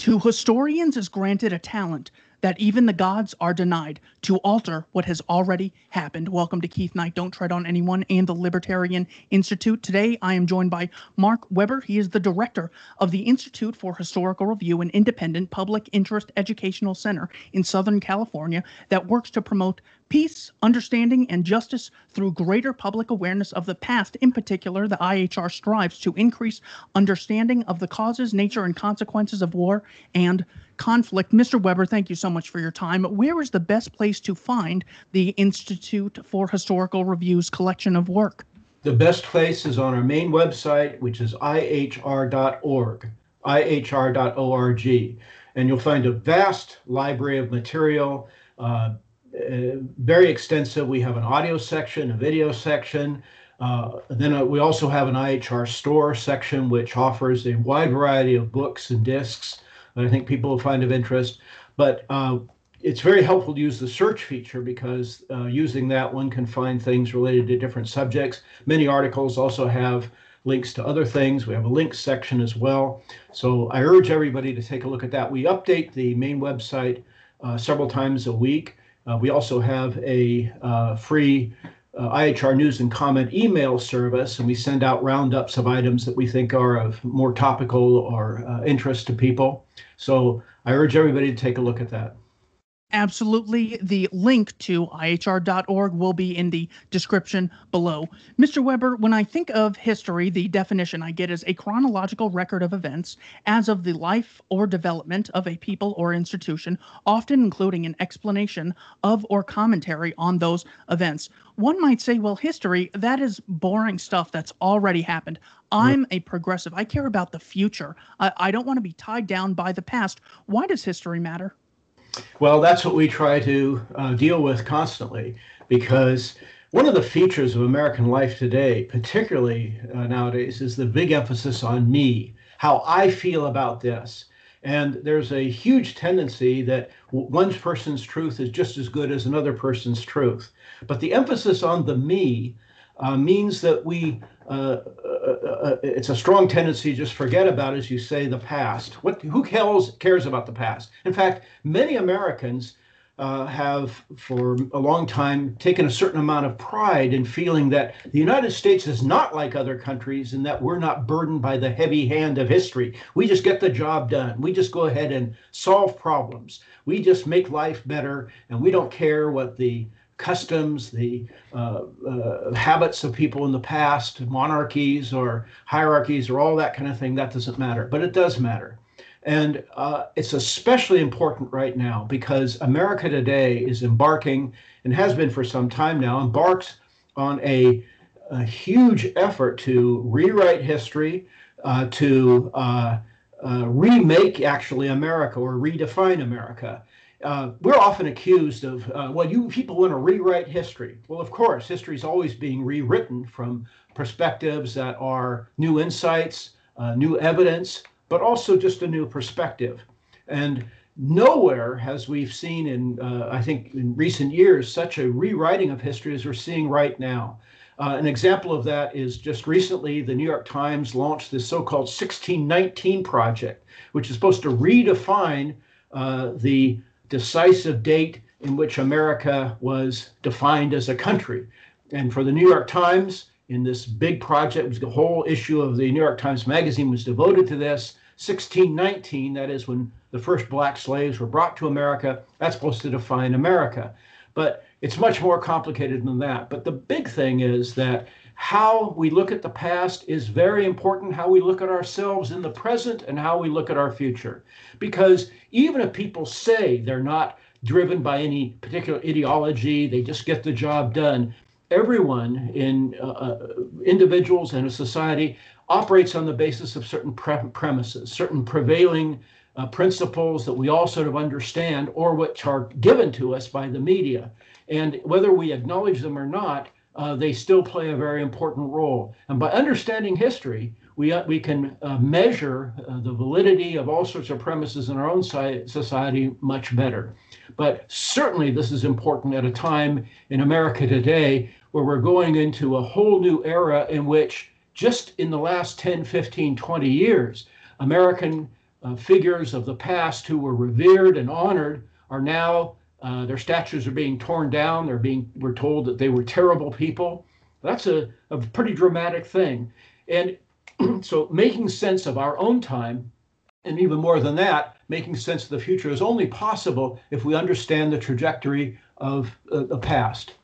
To historians is granted a talent that even the gods are denied to alter what has already happened. Welcome to Keith Knight, Don't Tread on Anyone, and the Libertarian Institute. Today, I am joined by Mark Weber. He is the director of the Institute for Historical Review, an independent public interest educational center in Southern California that works to promote peace, understanding, and justice through greater public awareness of the past. In particular, the IHR strives to increase understanding of the causes, nature, and consequences of war and conflict. Mr. Weber, thank you so much for your time. Where is the best place to find the Institute for Historical Review's collection of work? The best place is on our main website, which is ihr.org, ihr.org. And you'll find a vast library of material, uh, very extensive. We have an audio section, a video section. Uh, then uh, we also have an IHR store section, which offers a wide variety of books and discs that I think people will find of interest. But uh, it's very helpful to use the search feature because uh, using that one can find things related to different subjects. Many articles also have links to other things. We have a links section as well. So I urge everybody to take a look at that. We update the main website uh, several times a week. Uh, we also have a uh, free uh, IHR News and Comment email service, and we send out roundups of items that we think are of more topical or interest to people. So I urge everybody to take a look at that. Absolutely. The link to IHR.org will be in the description below. Mr. Weber, when I think of history, the definition I get is a chronological record of events as of the life or development of a people or institution, often including an explanation of or commentary on those events. One might say, well, history, that is boring stuff that's already happened. I'm a progressive. I care about the future. I, I don't want to be tied down by the past. Why does history matter? Well, that's what we try to uh, deal with constantly because one of the features of American life today, particularly uh, nowadays, is the big emphasis on me, how I feel about this. And there's a huge tendency that one person's truth is just as good as another person's truth. But the emphasis on the me uh, means that we uh, uh, uh, it's a strong tendency to just forget about, as you say, the past. What who cares cares about the past? In fact, many Americans uh, have for a long time taken a certain amount of pride in feeling that the United States is not like other countries and that we're not burdened by the heavy hand of history. We just get the job done. We just go ahead and solve problems. We just make life better and we don't care what the customs, the uh, uh, habits of people in the past, monarchies or hierarchies or all that kind of thing, that doesn't matter. But it does matter. And uh, it's especially important right now because America today is embarking, and has been for some time now, embarks on a, a huge effort to rewrite history, uh, to uh, uh, remake actually America or redefine America uh, we're often accused of, uh, well, you people want to rewrite history. Well, of course, history is always being rewritten from perspectives that are new insights, uh, new evidence, but also just a new perspective. And nowhere has we've seen in, uh, I think, in recent years, such a rewriting of history as we're seeing right now. Uh, an example of that is just recently, the New York Times launched this so called 1619 Project, which is supposed to redefine uh, the decisive date in which America was defined as a country. And for the New York Times, in this big project, the whole issue of the New York Times Magazine was devoted to this. 1619, that is when the first black slaves were brought to America, that's supposed to define America. But it's much more complicated than that. But the big thing is that how we look at the past is very important, how we look at ourselves in the present and how we look at our future. Because even if people say they're not driven by any particular ideology, they just get the job done, everyone in uh, uh individuals and a society operates on the basis of certain pre- premises, certain prevailing uh, principles that we all sort of understand or which are given to us by the media. And whether we acknowledge them or not, uh, they still play a very important role. And by understanding history, we, uh, we can uh, measure uh, the validity of all sorts of premises in our own society much better. But certainly, this is important at a time in America today where we're going into a whole new era in which, just in the last 10, 15, 20 years, American uh, figures of the past who were revered and honored are now uh, their statues are being torn down. They're being we're told that they were terrible people. That's a, a pretty dramatic thing. And so making sense of our own time, and even more than that, making sense of the future is only possible if we understand the trajectory of uh, the past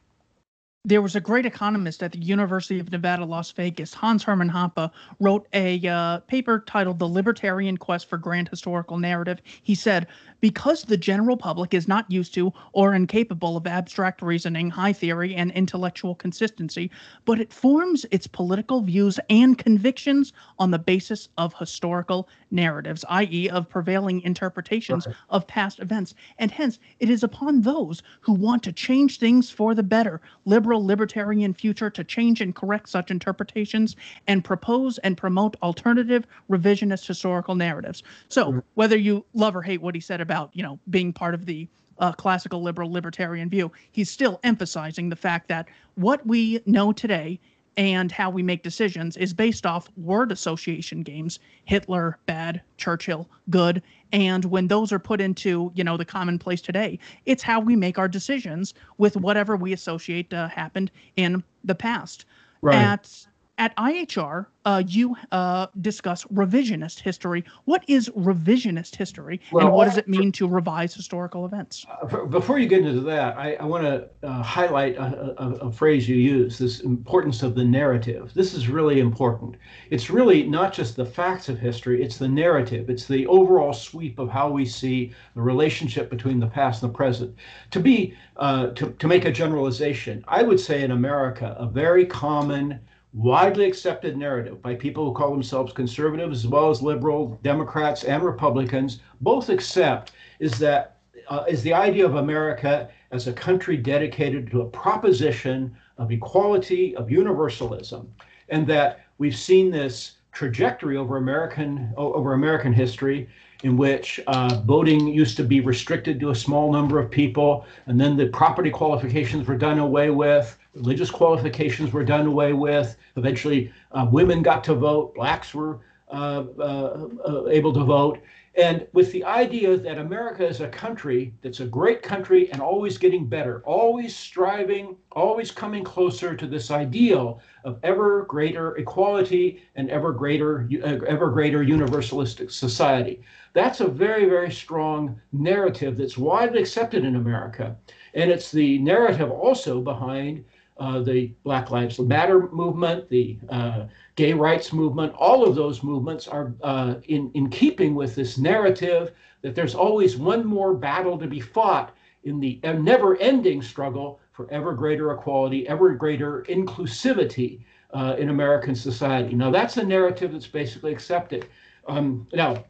there was a great economist at the University of Nevada, Las Vegas, Hans Hermann Hoppe, wrote a uh, paper titled The Libertarian Quest for Grand Historical Narrative. He said, because the general public is not used to or incapable of abstract reasoning, high theory, and intellectual consistency, but it forms its political views and convictions on the basis of historical narratives, i.e., of prevailing interpretations okay. of past events. And hence, it is upon those who want to change things for the better, liberal libertarian future to change and correct such interpretations and propose and promote alternative revisionist historical narratives. So, mm-hmm. whether you love or hate what he said about, you know, being part of the uh, classical liberal libertarian view, he's still emphasizing the fact that what we know today and how we make decisions is based off word association games hitler bad churchill good and when those are put into you know the commonplace today it's how we make our decisions with whatever we associate uh, happened in the past right. at at IHR, uh, you uh, discuss revisionist history. What is revisionist history, well, and what does it mean to revise historical events? Uh, before you get into that, I, I want to uh, highlight a, a, a, phrase you use: this importance of the narrative. This is really important. It's really not just the facts of history; it's the narrative. It's the overall sweep of how we see the relationship between the past and the present. To be uh, to to make a generalization, I would say in America, a very common widely accepted narrative by people who call themselves conservatives as well as liberal Democrats and Republicans both accept is that uh, is the idea of America as a country dedicated to a proposition of equality of universalism and that we've seen this trajectory over American over American history in which uh, voting used to be restricted to a small number of people, and then the property qualifications were done away with, religious qualifications were done away with. Eventually, uh, women got to vote, blacks were uh, uh, uh, able to vote. And with the idea that America is a country that's a great country and always getting better, always striving, always coming closer to this ideal of ever greater equality and ever greater, uh, ever greater universalistic society. That's a very, very strong narrative that's widely accepted in America. And it's the narrative also behind uh, the Black Lives Matter movement, the uh, gay rights movement, all of those movements are uh, in, in keeping with this narrative that there's always one more battle to be fought in the never ending struggle for ever greater equality, ever greater inclusivity uh, in American society. Now, that's a narrative that's basically accepted. Um, now,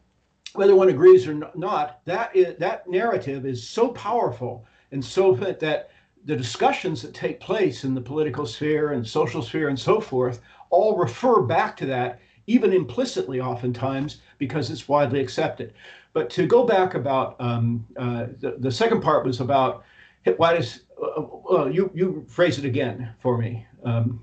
whether one agrees or not, that, is, that narrative is so powerful and so that the discussions that take place in the political sphere and social sphere and so forth all refer back to that, even implicitly, oftentimes, because it's widely accepted. But to go back about um, uh, the, the second part was about why does uh, uh, you you phrase it again for me. Um,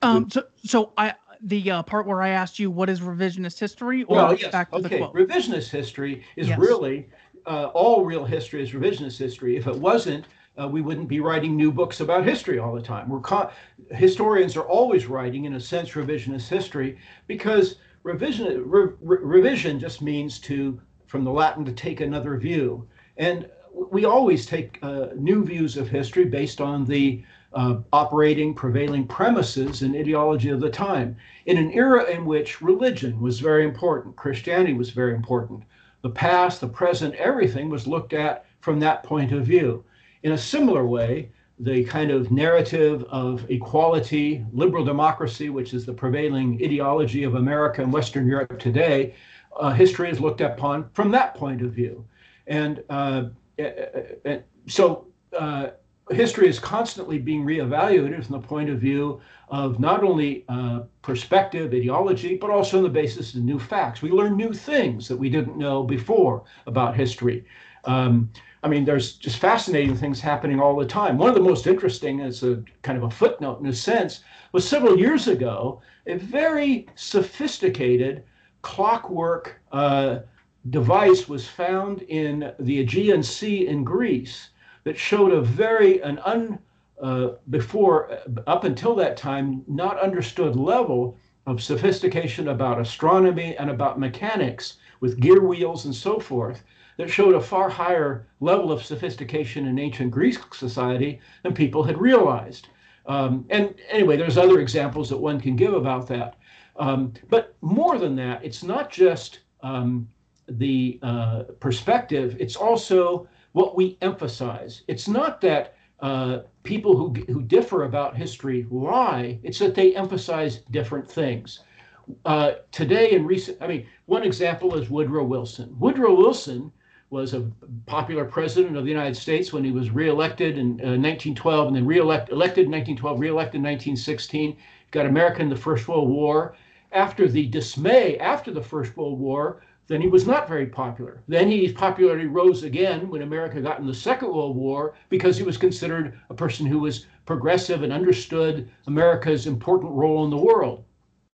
um, so so I the uh, part where I asked you what is revisionist history, or well, yes. back to okay. the quote. Revisionist history is yes. really uh, all real history is revisionist history. If it wasn't, uh, we wouldn't be writing new books about history all the time. We're co- historians are always writing, in a sense, revisionist history because revision re- revision just means to, from the Latin, to take another view, and we always take uh, new views of history based on the uh, operating prevailing premises and ideology of the time. In an era in which religion was very important, Christianity was very important, the past, the present, everything was looked at from that point of view. In a similar way, the kind of narrative of equality, liberal democracy, which is the prevailing ideology of America and Western Europe today, uh, history is looked upon from that point of view. And uh, so uh, history is constantly being reevaluated from the point of view of not only uh, perspective, ideology, but also on the basis of new facts. We learn new things that we didn't know before about history. Um, I mean, there's just fascinating things happening all the time. One of the most interesting, as a kind of a footnote in a sense, was several years ago, a very sophisticated clockwork uh, device was found in the Aegean Sea in Greece that showed a very an un uh, before up until that time not understood level of sophistication about astronomy and about mechanics with gear wheels and so forth that showed a far higher level of sophistication in ancient Greek society than people had realized. Um, and anyway, there's other examples that one can give about that. Um, but more than that, it's not just um, the uh, perspective, it's also what we emphasize. It's not that uh, people who, who differ about history lie, it's that they emphasize different things. Uh, today, in recent, I mean, one example is Woodrow Wilson. Woodrow Wilson was a popular president of the United States when he was reelected in uh, 1912 and then reelected elected in 1912, reelected in 1916, got America in the First World War. After the dismay after the First World War, then he was not very popular. Then his popularity rose again when America got in the Second World War because he was considered a person who was progressive and understood America's important role in the world.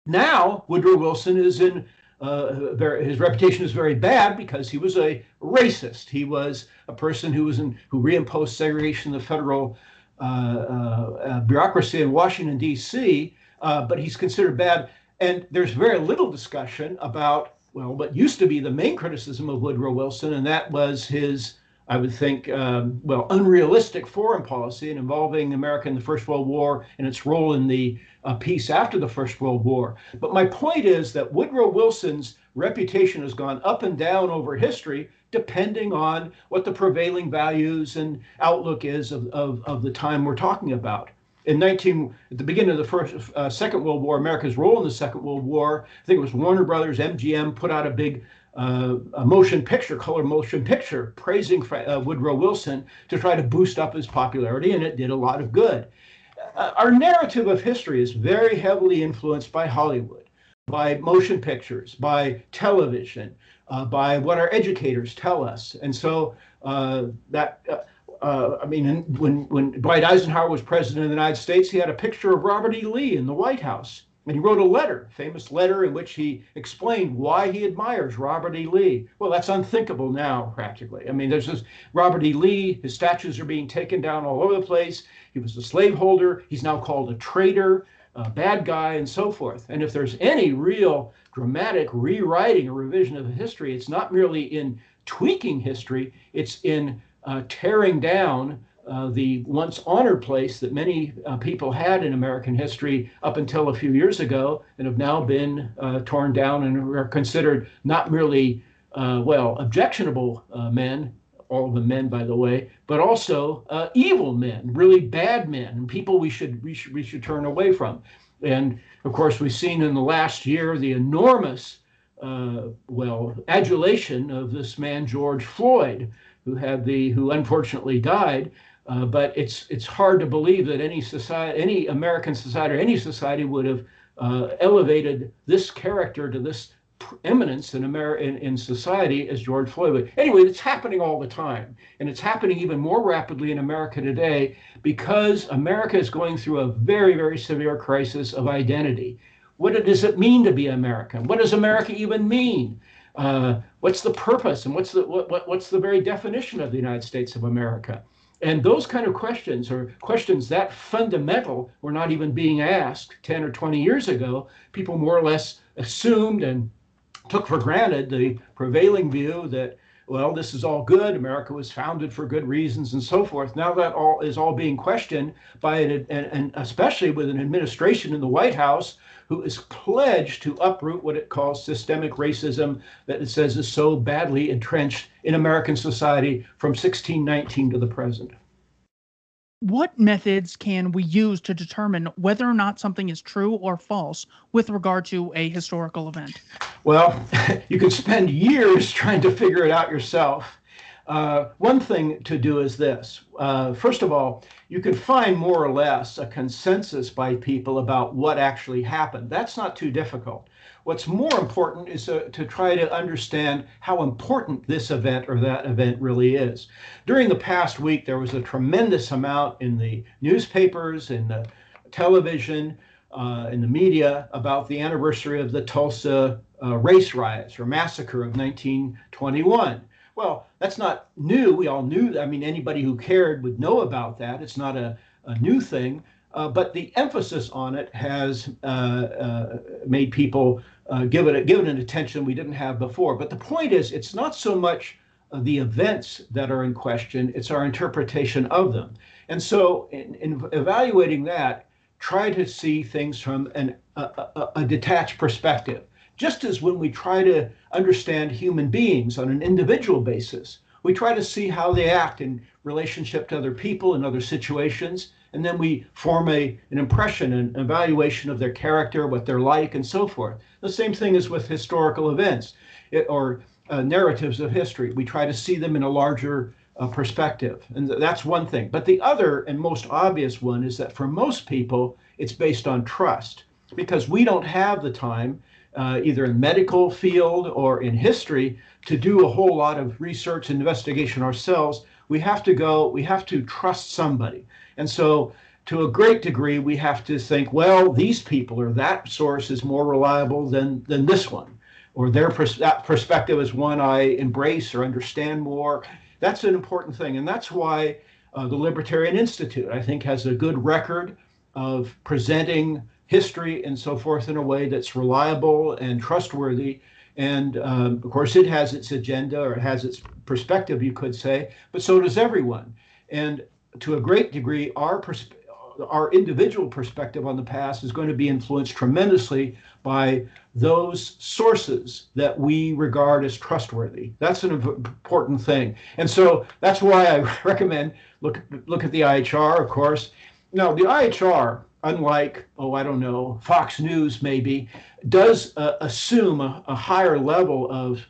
Now, Woodrow Wilson is in uh, very, his reputation is very bad because he was a racist. He was a person who was in, who reimposed segregation in the federal uh, uh, bureaucracy in Washington D.C. Uh, but he's considered bad, and there's very little discussion about well, what used to be the main criticism of Woodrow Wilson, and that was his, I would think, um, well, unrealistic foreign policy and involving America in the First World War and its role in the uh, peace after the First World War. But my point is that Woodrow Wilson's reputation has gone up and down over history depending on what the prevailing values and outlook is of, of, of the time we're talking about in 19 at the beginning of the first uh, second world war america's role in the second world war i think it was warner brothers mgm put out a big uh, a motion picture color motion picture praising uh, woodrow wilson to try to boost up his popularity and it did a lot of good. Uh, our narrative of history is very heavily influenced by hollywood by motion pictures by television uh, by what our educators tell us. And so uh, that uh, I mean, when when Dwight Eisenhower was president of the United States, he had a picture of Robert E. Lee in the White House, and he wrote a letter, famous letter, in which he explained why he admires Robert E. Lee. Well, that's unthinkable now, practically. I mean, there's this Robert E. Lee. His statues are being taken down all over the place. He was a slaveholder. He's now called a traitor, a bad guy, and so forth. And if there's any real dramatic rewriting or revision of history, it's not merely in tweaking history; it's in uh, tearing down uh, the once honored place that many uh, people had in American history up until a few years ago and have now been uh, torn down and are considered not merely, uh, well, objectionable uh, men, all of them men, by the way, but also evil men, really bad men, and people we should, we, should, we should turn away from. And of course, we've seen in the last year the enormous, well, adulation of this man, George Floyd who had the who unfortunately died. Uh, but it's it's hard to believe that any society, any American society, or any society would have uh, elevated this character to this eminence in America in, in society as George Floyd. Anyway, it's happening all the time, and it's happening even more rapidly in America today because America is going through a very very severe crisis of identity. What does it mean to be American? What does America even mean? Uh, what's the purpose and what's the what, what, what's the very definition of the United States of America? And those kind of questions, or questions that fundamental, were not even being asked 10 or 20 years ago. People more or less assumed and took for granted the prevailing view that well, this is all good. America was founded for good reasons and so forth. Now that all is all being questioned by an, and, and especially with an administration in the White House who is pledged to uproot what it calls systemic racism that it says is so badly entrenched in American society from 1619 to the present. What methods can we use to determine whether or not something is true or false with regard to a historical event? Well, you could spend years trying to figure it out yourself. Uh, one thing to do is this. Uh, first of all, you can find more or less a consensus by people about what actually happened. That's not too difficult. What's more important is to, to try to understand how important this event or that event really is. During the past week, there was a tremendous amount in the newspapers, in the television, uh, in the media about the anniversary of the Tulsa uh, race riots or massacre of 1921. Well, that's not new. We all knew. I mean, anybody who cared would know about that. It's not a, a new thing. Uh, but the emphasis on it has uh, uh, made people uh, give it give it an attention we didn't have before. But the point is, it's not so much the events that are in question; it's our interpretation of them. And so, in, in evaluating that, try to see things from an, a, a, a detached perspective. Just as when we try to understand human beings on an individual basis, we try to see how they act in relationship to other people and other situations, and then we form a, an impression, an evaluation of their character, what they're like, and so forth. The same thing is with historical events it, or uh, narratives of history. We try to see them in a larger uh, perspective. And that's one thing. But the other and most obvious one is that for most people, it's based on trust because we don't have the time, uh, either in medical field or in history, to do a whole lot of research and investigation ourselves. We have to go, we have to trust somebody. And so, to a great degree, we have to think, well, these people or that source is more reliable than, than this one, or their pers- that perspective is one I embrace or understand more. That's an important thing. And that's why uh, the Libertarian Institute, I think, has a good record of presenting history and so forth in a way that's reliable and trustworthy. And um, of course, it has its agenda or it has its perspective, you could say, but so does everyone. And to a great degree, our perspective our individual perspective on the past is going to be influenced tremendously by those sources that we regard as trustworthy. That's an important thing. And so that's why I recommend look look at the IHR, of course, now, the IHR, unlike, oh, I don't know, Fox News maybe, does uh, assume a, a, higher level of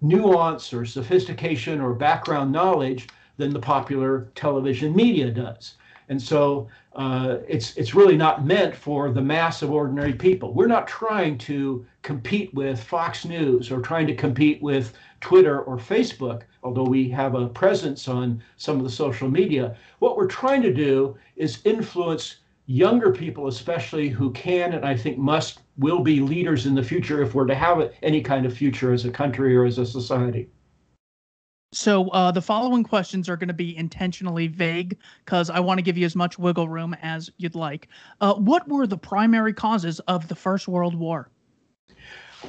nuance or sophistication or background knowledge than the popular television media does. And so uh, it's it's really not meant for the mass of ordinary people. We're not trying to compete with Fox News or trying to compete with Twitter or Facebook, although we have a presence on some of the social media. What we're trying to do is influence younger people, especially who can and I think must will be leaders in the future if we're to have any kind of future as a country or as a society. So uh, the following questions are going to be intentionally vague because I want to give you as much wiggle room as you'd like. Uh, what were the primary causes of the First World War?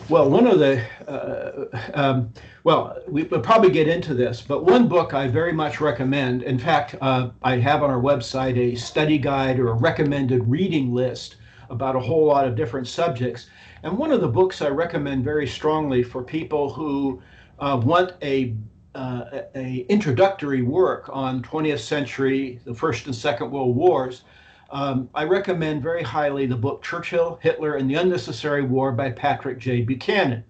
Well, one of the, uh, um, well, we, will probably get into this, but one book I very much recommend. In fact, uh, I have on our website a study guide or a recommended reading list about a whole lot of different subjects. And one of the books I recommend very strongly for people who uh, want a uh, a introductory work on 20th century, the First and Second World Wars, um, I recommend very highly the book Churchill, Hitler, and the Unnecessary War by Patrick J. Buchanan.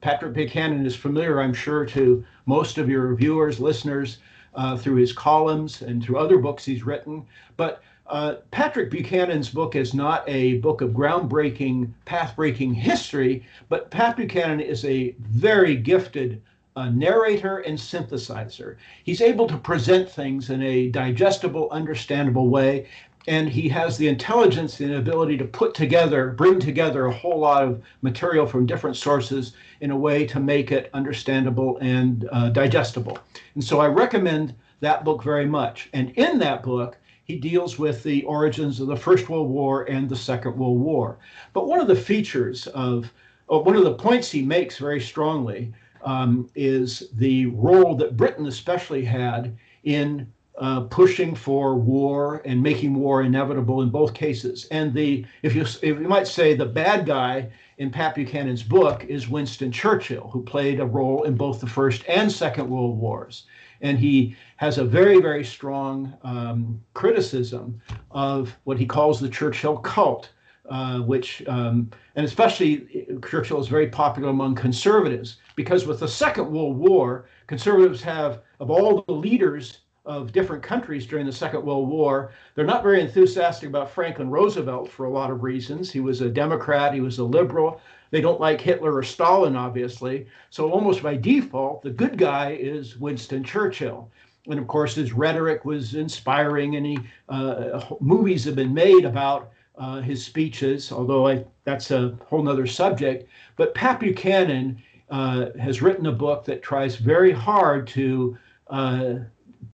Patrick Buchanan is familiar, I'm sure, to most of your viewers, listeners, uh, through his columns and through other books he's written. But uh, Patrick Buchanan's book is not a book of groundbreaking, path breaking history, but Pat Buchanan is a very gifted a narrator and synthesizer. He's able to present things in a digestible, understandable way, and he has the intelligence and ability to put together, bring together a whole lot of material from different sources in a way to make it understandable and uh, digestible. And so I recommend that book very much. And in that book, he deals with the origins of the First World War and the Second World War. But one of the features of, one of the points he makes very strongly um, is the role that Britain especially had in uh, pushing for war and making war inevitable in both cases. And the if you if you might say the bad guy in Pat Buchanan's book is Winston Churchill, who played a role in both the First and Second World Wars. And he has a very, very strong um, criticism of what he calls the Churchill cult, uh, which, um, and especially Churchill is very popular among conservatives because with the Second World War, conservatives have, of all the leaders of different countries during the Second World War, they're not very enthusiastic about Franklin Roosevelt for a lot of reasons. He was a Democrat, he was a liberal. They don't like Hitler or Stalin, obviously. So, almost by default, the good guy is Winston Churchill. And of course, his rhetoric was inspiring, and he, uh, movies have been made about uh, his speeches, although I, that's a whole other subject. But Pat Buchanan uh, has written a book that tries very hard to uh,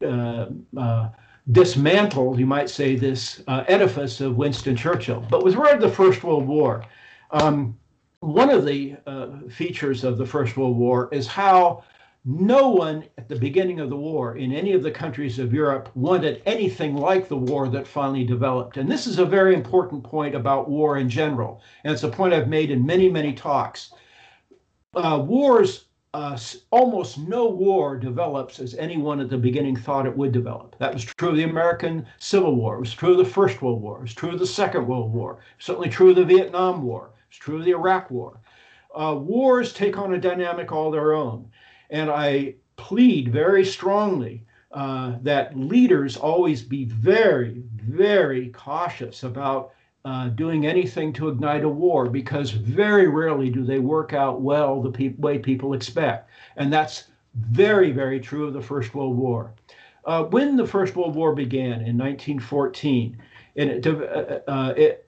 uh, uh you might say, this uh, edifice of Winston Churchill. But with regard to the First World War, um, one of the features of the First World War is how no one at the beginning of the war in any of the countries of Europe wanted anything like the war that finally developed. And this is a very important point about war in general. And it's a point I've made in many, many talks. Uh, wars, uh, almost no war develops as anyone at the beginning thought it would develop. That was true of the American Civil War. It was true of the First World War. It was true of the Second World War. Certainly true of the Vietnam War. It's true of the Iraq War. Uh, wars take on a dynamic all their own. And I plead very strongly uh, that leaders always be very, very cautious about uh, doing anything to ignite a war because very rarely do they work out well the pe- way people expect. And that's very, very true of the First World War. Uh, when the First World War began in 1914, and it, uh, uh, it,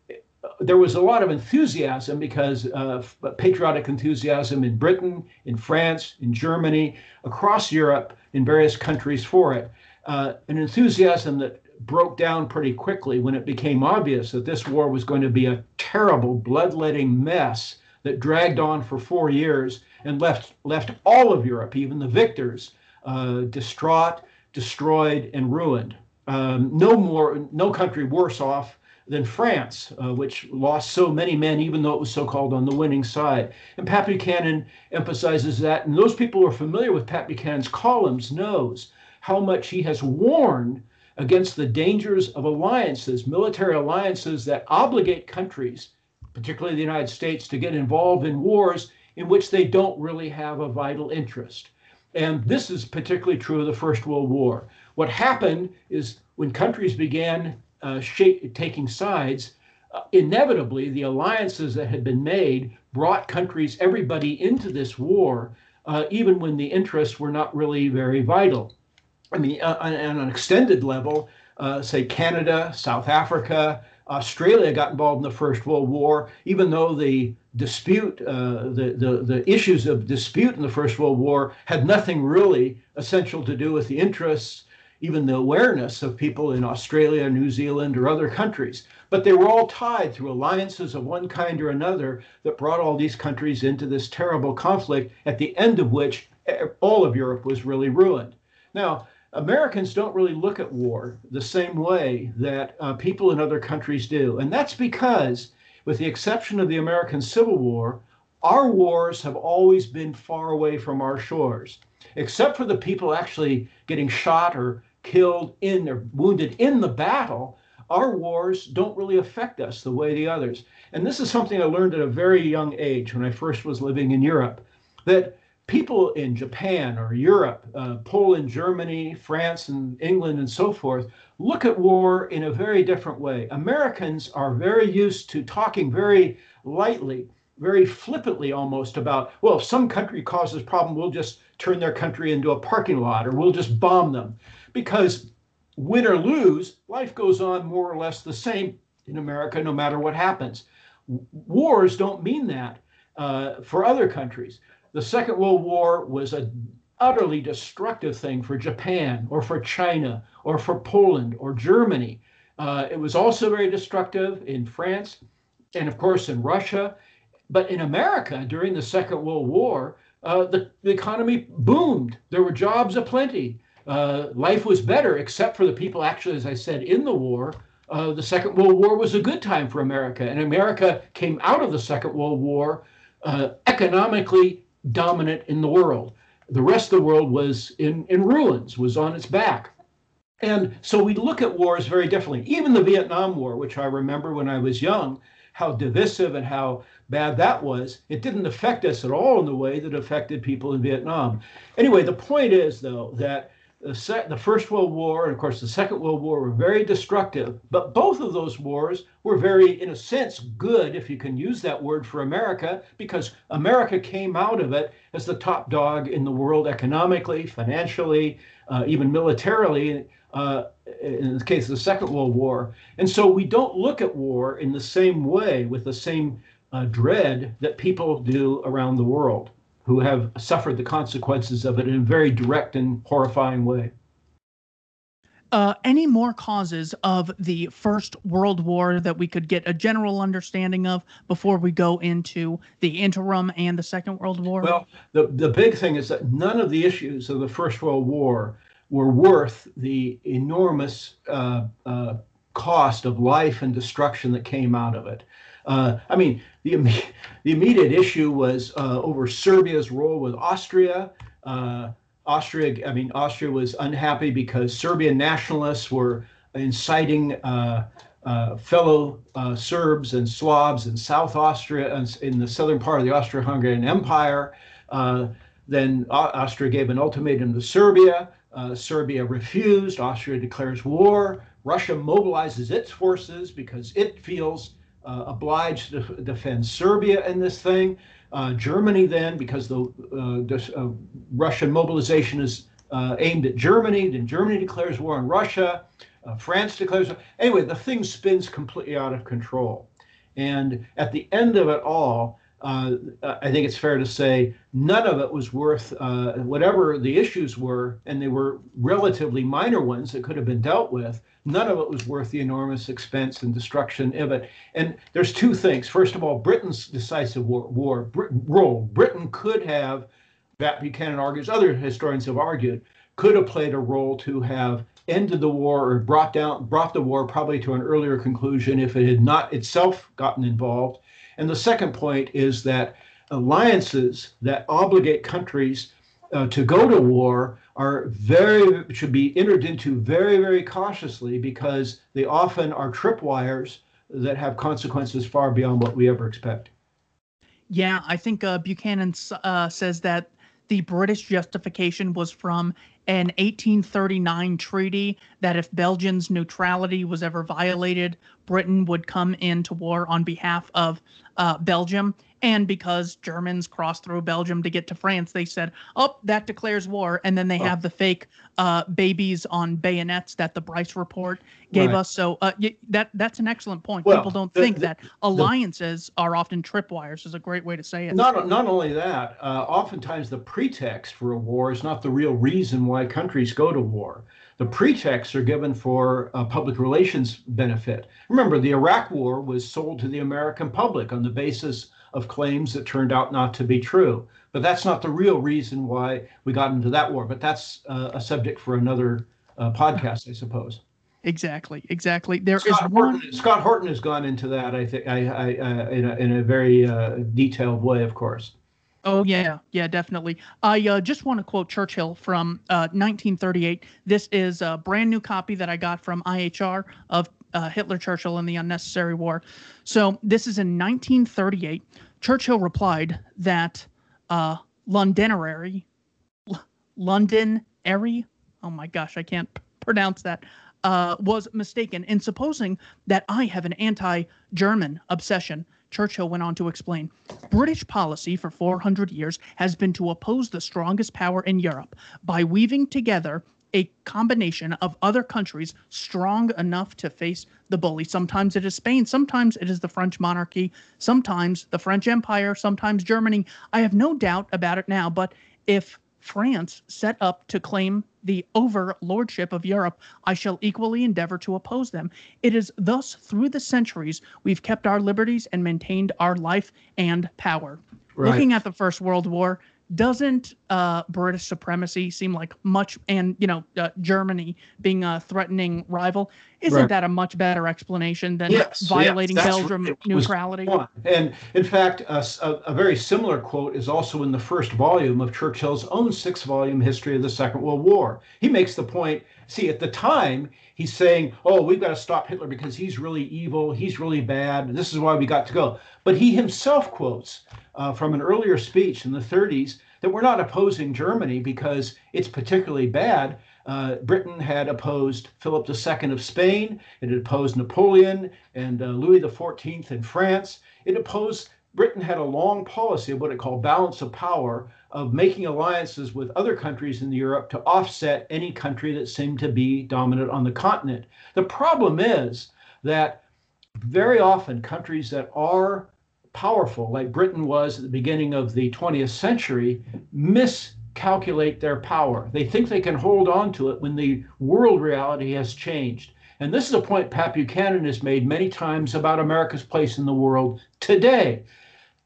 there was a lot of enthusiasm because of patriotic enthusiasm in Britain, in France, in Germany, across Europe, in various countries for it. Uh, an enthusiasm that broke down pretty quickly when it became obvious that this war was going to be a terrible, bloodletting mess that dragged on for four years and left left all of Europe, even the victors, uh, distraught, destroyed, and ruined. Um, no more, no country worse off than France, uh, which lost so many men, even though it was so called on the winning side. And Pat Buchanan emphasizes that. And those people who are familiar with Pat Buchanan's columns knows how much he has warned against the dangers of alliances, military alliances that obligate countries, particularly the United States, to get involved in wars in which they don't really have a vital interest. And this is particularly true of the First World War. What happened is when countries began uh, taking sides, uh, inevitably the alliances that had been made brought countries, everybody into this war, uh, even when the interests were not really very vital. I mean, uh, on, on, an extended level, uh, say Canada, South Africa, Australia got involved in the First World War, even though the dispute, uh, the, the, the issues of dispute in the First World War had nothing really essential to do with the interests even the awareness of people in Australia, New Zealand, or other countries. But they were all tied through alliances of one kind or another that brought all these countries into this terrible conflict, at the end of which all of Europe was really ruined. Now, Americans don't really look at war the same way that uh, people in other countries do. And that's because, with the exception of the American Civil War, our wars have always been far away from our shores except for the people actually getting shot or killed in or wounded in the battle, our wars don't really affect us the way the others. And this is something I learned at a very young age when I first was living in Europe that people in Japan or Europe, uh, Poland, Germany, France, and England, and so forth, look at war in a very different way. Americans are very used to talking very lightly, very flippantly almost about, well, if some country causes a problem, we'll just turn their country into a parking lot or we'll just bomb them. Because win or lose, life goes on more or less the same in America no matter what happens. Wars don't mean that uh, for other countries. The Second World War was an utterly destructive thing for Japan or for China or for Poland or Germany. Uh, it was also very destructive in France and, of course, in Russia. But in America during the Second World War, uh, the, the economy boomed. There were jobs aplenty. Uh, life was better, except for the people actually, as I said, in the war. Uh, the Second World War was a good time for America, and America came out of the Second World War uh, economically dominant in the world. The rest of the world was in, in ruins, was on its back. And so we look at wars very differently. Even the Vietnam War, which I remember when I was young, how divisive and how bad that was, it didn't affect us at all in the way that affected people in Vietnam. Anyway, the point is, though, that the, the First World War and, of course, the Second World War were very destructive, but both of those wars were very, in a sense, good, if you can use that word for America, because America came out of it as the top dog in the world economically, financially, uh, even militarily. Uh, in the case of the Second World War. And so we don't look at war in the same way with the same uh, dread that people do around the world who have suffered the consequences of it in a very direct and horrifying way. Uh, any more causes of the First World War that we could get a general understanding of before we go into the interim and the Second World War? Well, the, the big thing is that none of the issues of the First World War were worth the enormous uh, uh, cost of life and destruction that came out of it. Uh, I mean, the, the immediate issue was uh, over Serbia's role with Austria. Uh, Austria, I mean, Austria was unhappy because Serbian nationalists were inciting uh, uh, fellow uh, Serbs and Slavs in South Austria, in the southern part of the Austro-Hungarian Empire. then Austria gave an ultimatum to Serbia. Serbia refused. Austria declares war. Russia mobilizes its forces because it feels obliged to defend Serbia in this thing. Uh, Germany then, because the uh, Russian mobilization is aimed at Germany, then Germany declares war on Russia. France declares. Anyway, the thing spins completely out of control. And at the end of it all, uh, I think it's fair to say none of it was worth uh, whatever the issues were, and they were relatively minor ones that could have been dealt with. None of it was worth the enormous expense and destruction of it. And there's two things. First of all, Britain's decisive war, war role. Britain could have, that Buchanan argues, other historians have argued, could have played a role to have ended the war or brought down brought the war probably to an earlier conclusion if it had not itself gotten involved. And the second point is that alliances that obligate countries uh, to go to war are very should be entered into very very cautiously because they often are tripwires that have consequences far beyond what we ever expect. Yeah, I think uh, Buchanan uh, says that the British justification was from an 1839 treaty that if Belgium's neutrality was ever violated, Britain would come into war on behalf of uh, Belgium. And because Germans crossed through Belgium to get to France, they said, "Oh, that declares war." And then they oh. have the fake uh, babies on bayonets that the Bryce report gave right. us. So uh, that that's an excellent point. Well, People don't the, think the, that alliances the, are often tripwires. Is a great way to say it. Not not only that, uh, oftentimes the pretext for a war is not the real reason why countries go to war. The pretexts are given for uh, public relations benefit. Remember, the Iraq War was sold to the American public on the basis of claims that turned out not to be true. But that's not the real reason why we got into that war. But that's uh, a subject for another uh, podcast, I suppose. Exactly, exactly. There Scott is Horton, one. Scott Horton has gone into that. I think I, I uh, in, a, in a very uh, detailed way, of course. Oh yeah, yeah, definitely. I uh, just want to quote Churchill from uh, 1938. This is a brand new copy that I got from IHR of uh, Hitler, Churchill, and the Unnecessary War. So this is in 1938. Churchill replied that uh, Londonderry, Londonderry, oh my gosh, I can't p- pronounce that, uh, was mistaken in supposing that I have an anti-German obsession. Churchill went on to explain British policy for 400 years has been to oppose the strongest power in Europe by weaving together a combination of other countries strong enough to face the bully. Sometimes it is Spain, sometimes it is the French monarchy, sometimes the French Empire, sometimes Germany. I have no doubt about it now, but if France set up to claim the overlordship of Europe, I shall equally endeavor to oppose them. It is thus through the centuries we've kept our liberties and maintained our life and power. Right. Looking at the First World War, doesn't uh, British supremacy seem like much, and you know, uh, Germany being a threatening rival, isn't right. that a much better explanation than yes, violating yes, Belgium neutrality? And in fact, a, a, very similar quote is also in the first volume of Churchill's own six-volume history of the Second World War. He makes the point. See, at the time, he's saying, "Oh, we've got to stop Hitler because he's really evil. He's really bad. And this is why we got to go." But he himself quotes uh, from an earlier speech in the 30s that we're not opposing Germany because it's particularly bad. Uh, Britain had opposed Philip II of Spain, it had opposed Napoleon and uh, Louis XIV in France. It opposed, Britain had a long policy of what it called balance of power, of making alliances with other countries in Europe to offset any country that seemed to be dominant on the continent. The problem is that very often countries that are powerful, like Britain was at the beginning of the 20th century, miscalculate their power. They think they can hold on to it when the world reality has changed. And this is a point Pat Buchanan has made many times about America's place in the world today.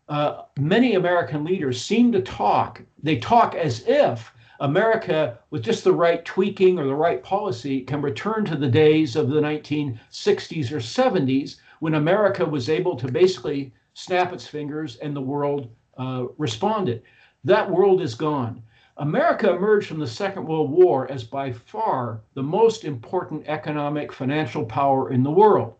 Uh, many American leaders seem to talk, they talk as if America, with just the right tweaking or the right policy, can return to the days of the 1960s or 70s when America was able to basically snap its fingers and the world uh, responded. That world is gone. America emerged from the Second World War as by far the most important economic financial power in the world.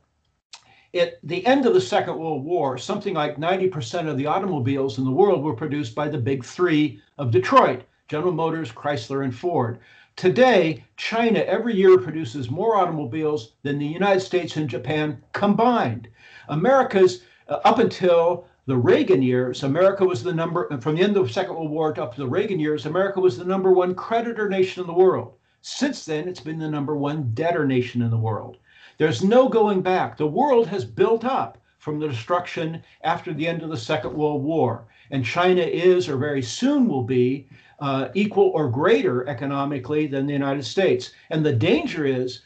At the end of the Second World War, something like 90% of the automobiles in the world were produced by the big three of Detroit General Motors, Chrysler, and Ford. Today, China every year produces more automobiles than the United States and Japan combined. America's, uh, up until the Reagan years, America was the number, from the end of the Second World War up to the Reagan years, America was the number one creditor nation in the world. Since then, it's been the number one debtor nation in the world. There's no going back. The world has built up from the destruction after the end of the Second World War. And China is, or very soon will be, uh, equal or greater economically than the United States. And the danger is,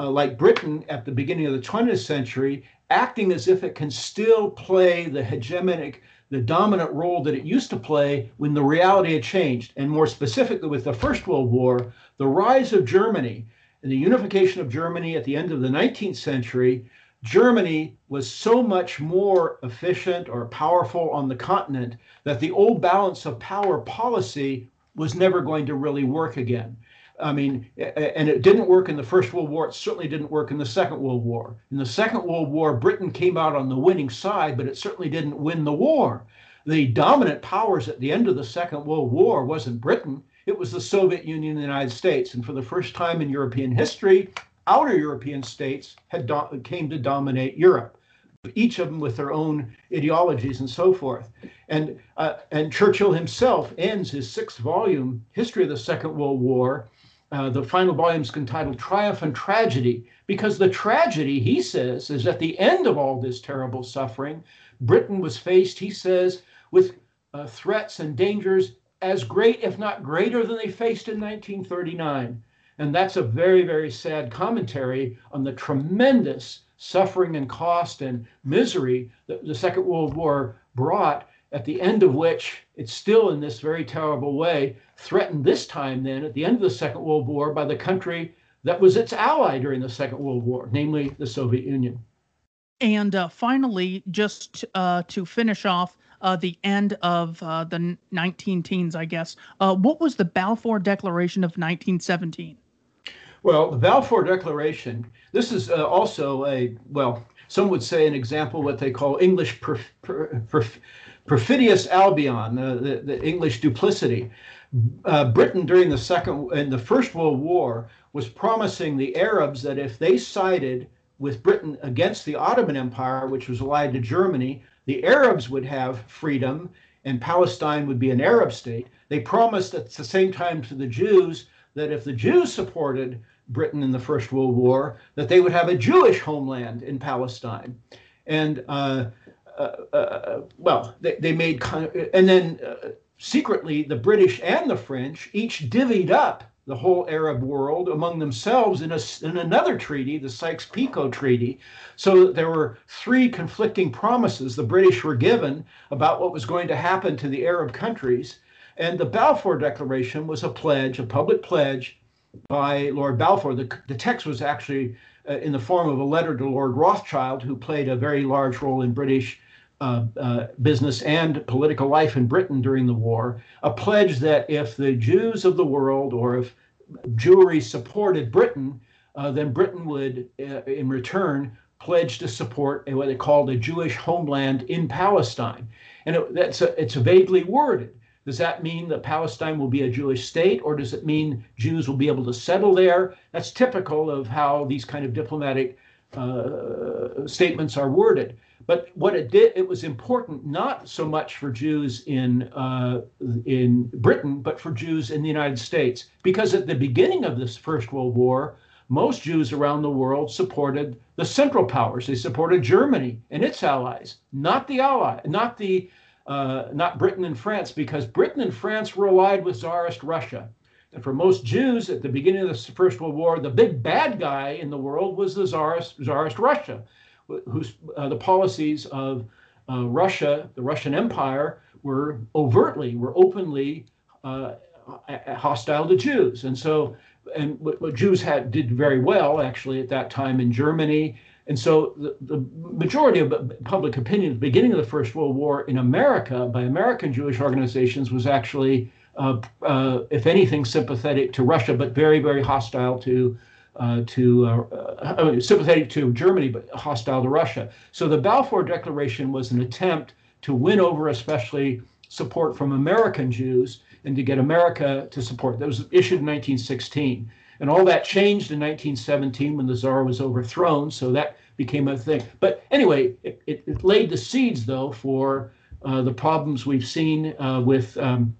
uh, like Britain at the beginning of the 20th century, acting as if it can still play the hegemonic, the dominant role that it used to play when the reality had changed. And more specifically, with the First World War, the rise of Germany and the unification of Germany at the end of the 19th century Germany was so much more efficient or powerful on the continent that the old balance of power policy was never going to really work again. I mean, and it didn't work in the First World War. It certainly didn't work in the Second World War. In the Second World War, Britain came out on the winning side, but it certainly didn't win the war. The dominant powers at the end of the Second World War wasn't Britain, it was the Soviet Union and the United States. And for the first time in European history, outer European states had do- came to dominate Europe each of them with their own ideologies and so forth. And uh, and Churchill himself ends his sixth volume, History of the Second World War. Uh, the final volume is entitled Triumph and Tragedy, because the tragedy, he says, is at the end of all this terrible suffering, Britain was faced, he says, with uh, threats and dangers as great, if not greater, than they faced in 1939. And that's a very, very sad commentary on the tremendous suffering and cost and misery that the Second World War brought, at the end of which it's still in this very terrible way threatened this time, then, at the end of the Second World War, by the country that was its ally during the Second World War, namely the Soviet Union. And uh, finally, just uh, to finish off, uh, the end of uh, the 19 teens, I guess. Uh, what was the Balfour Declaration of 1917? Well, the Balfour Declaration, this is uh, also a, well, some would say an example what they call English perf- perf- perfidious Albion, the, the, English duplicity. Uh, Britain during the second and the First World War was promising the Arabs that if they sided with Britain against the Ottoman Empire, which was allied to Germany, the Arabs would have freedom and Palestine would be an Arab state. They promised at the same time to the Jews that if the Jews supported Britain in the First World War, that they would have a Jewish homeland in Palestine. And uh, uh, uh, well, they, they made, and then uh, secretly, the British and the French each divvied up the whole Arab world among themselves in, a, in another treaty, the Sykes-Picot Treaty. So there were three conflicting promises the British were given about what was going to happen to the Arab countries. And the Balfour Declaration was a pledge, a public pledge by Lord Balfour. The, the text was actually uh, in the form of a letter to Lord Rothschild, who played a very large role in British uh, uh, business and political life in Britain during the war, a pledge that if the Jews of the world or if Jewry supported Britain, uh, then Britain would, uh, in return, pledge to support what they called a Jewish homeland in Palestine. And it, that's a, it's vaguely worded. Does that mean that Palestine will be a Jewish state, or does it mean Jews will be able to settle there? That's typical of how these kind of diplomatic uh, statements are worded. But what it did, it was important not so much for Jews in uh, in Britain, but for Jews in the United States, because at the beginning of this First World War, most Jews around the world supported the Central Powers. They supported Germany and its allies, not the ally, not the uh, not Britain and France, because Britain and France were allied with Tsarist Russia. And for most Jews at the beginning of the First World War, the big bad guy in the world was the Tsarist, Tsarist Russia, whose uh, the policies of uh, Russia, the Russian Empire, were overtly, were openly uh, hostile to Jews. And so and what, what, Jews had did very well actually at that time in Germany. And so the, the majority of public opinion at the beginning of the First World War in America by American Jewish organizations was actually, uh, uh, if anything, sympathetic to Russia, but very, very hostile to uh, to uh, uh, sympathetic to Germany, but hostile to Russia. So the Balfour Declaration was an attempt to win over, especially support from American Jews and to get America to support. That was issued in 1916. And all that changed in 1917 when the Tsar was overthrown. So that became a thing. But anyway, it, it, it laid the seeds, though, for uh, the problems we've seen uh, with, um,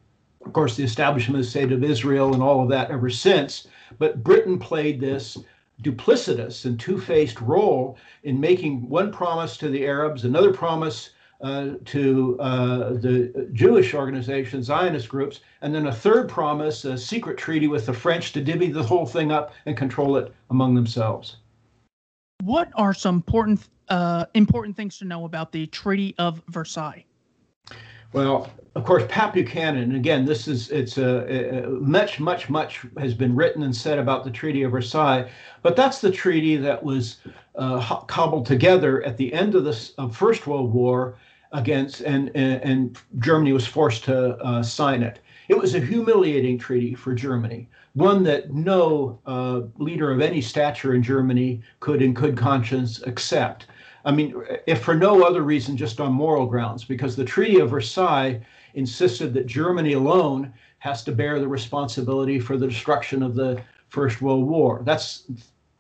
of course, the establishment of the State of Israel and all of that ever since. But Britain played this duplicitous and two faced role in making one promise to the Arabs, another promise uh, to uh, the Jewish organizations, Zionist groups, and then a third promise, a secret treaty with the French to divvy the whole thing up and control it among themselves. What are some important uh, important things to know about the Treaty of Versailles? Well, of course, Pat Buchanan. Again, this is it's a, a, much, much, much has been written and said about the Treaty of Versailles, but that's the treaty that was uh, cobbled together at the end of the First World War against, and, and, and Germany was forced to uh, sign it. It was a humiliating treaty for Germany, one that no uh, leader of any stature in Germany could, in good conscience, accept. I mean, if for no other reason, just on moral grounds, because the Treaty of Versailles insisted that Germany alone has to bear the responsibility for the destruction of the First World War. That's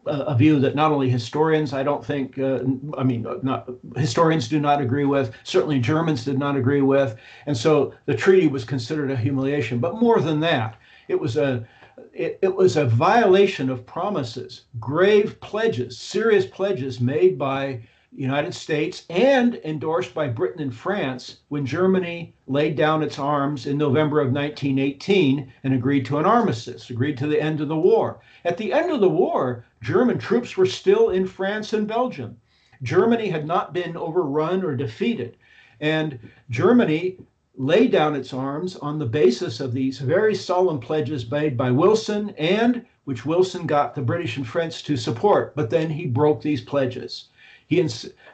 a view that not only historians, I don't think, uh, I mean, uh, not historians do not agree with. Certainly, Germans did not agree with, and so the treaty was considered a humiliation. But more than that, it was a it, it was a violation of promises, grave pledges, serious pledges made by United States and endorsed by Britain and France when Germany laid down its arms in November of 1918 and agreed to an armistice, agreed to the end of the war. At the end of the war, German troops were still in France and Belgium. Germany had not been overrun or defeated. And Germany laid down its arms on the basis of these very solemn pledges made by Wilson and which Wilson got the British and French to support. But then he broke these pledges. He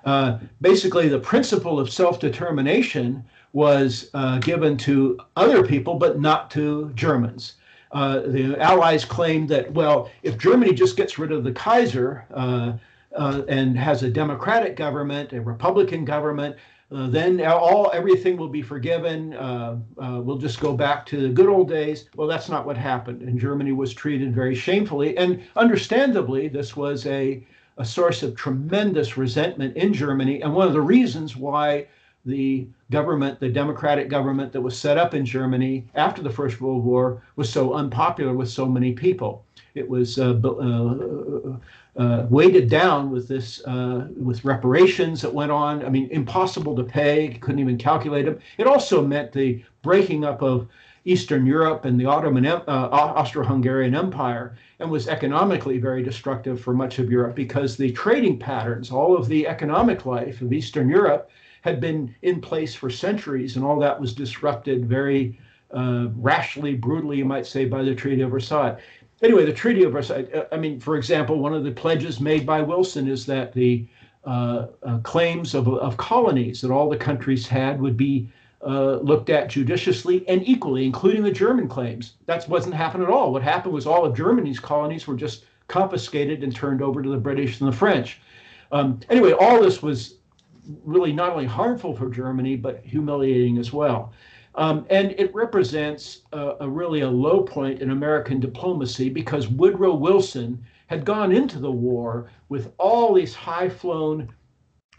uh, basically the principle of self-determination was uh, given to other people, but not to Germans. Uh, the Allies claimed that well, if Germany just gets rid of the Kaiser uh, uh, and has a democratic government, a Republican government, uh, then all everything will be forgiven. Uh, uh, we'll just go back to the good old days. Well, that's not what happened, and Germany was treated very shamefully. And understandably, this was a a source of tremendous resentment in Germany, and one of the reasons why the government, the democratic government that was set up in Germany after the First World War, was so unpopular with so many people. It was uh, uh, uh, weighted down with this, uh, with reparations that went on. I mean, impossible to pay. Couldn't even calculate them. It also meant the breaking up of Eastern Europe and the Ottoman, uh, Austro-Hungarian Empire, and was economically very destructive for much of Europe because the trading patterns, all of the economic life of Eastern Europe, had been in place for centuries, and all that was disrupted very uh, rashly, brutally, you might say, by the Treaty of Versailles. Anyway, the Treaty of Versailles. Uh, I mean, for example, one of the pledges made by Wilson is that the uh, uh, claims of, of colonies that all the countries had would be uh, looked at judiciously and equally, including the German claims. That wasn't happen at all. What happened was all of Germany's colonies were just confiscated and turned over to the British and the French. Um, anyway, all this was really not only harmful for Germany, but humiliating as well. Um, and it represents a, a really a low point in American diplomacy because Woodrow Wilson had gone into the war with all these high flown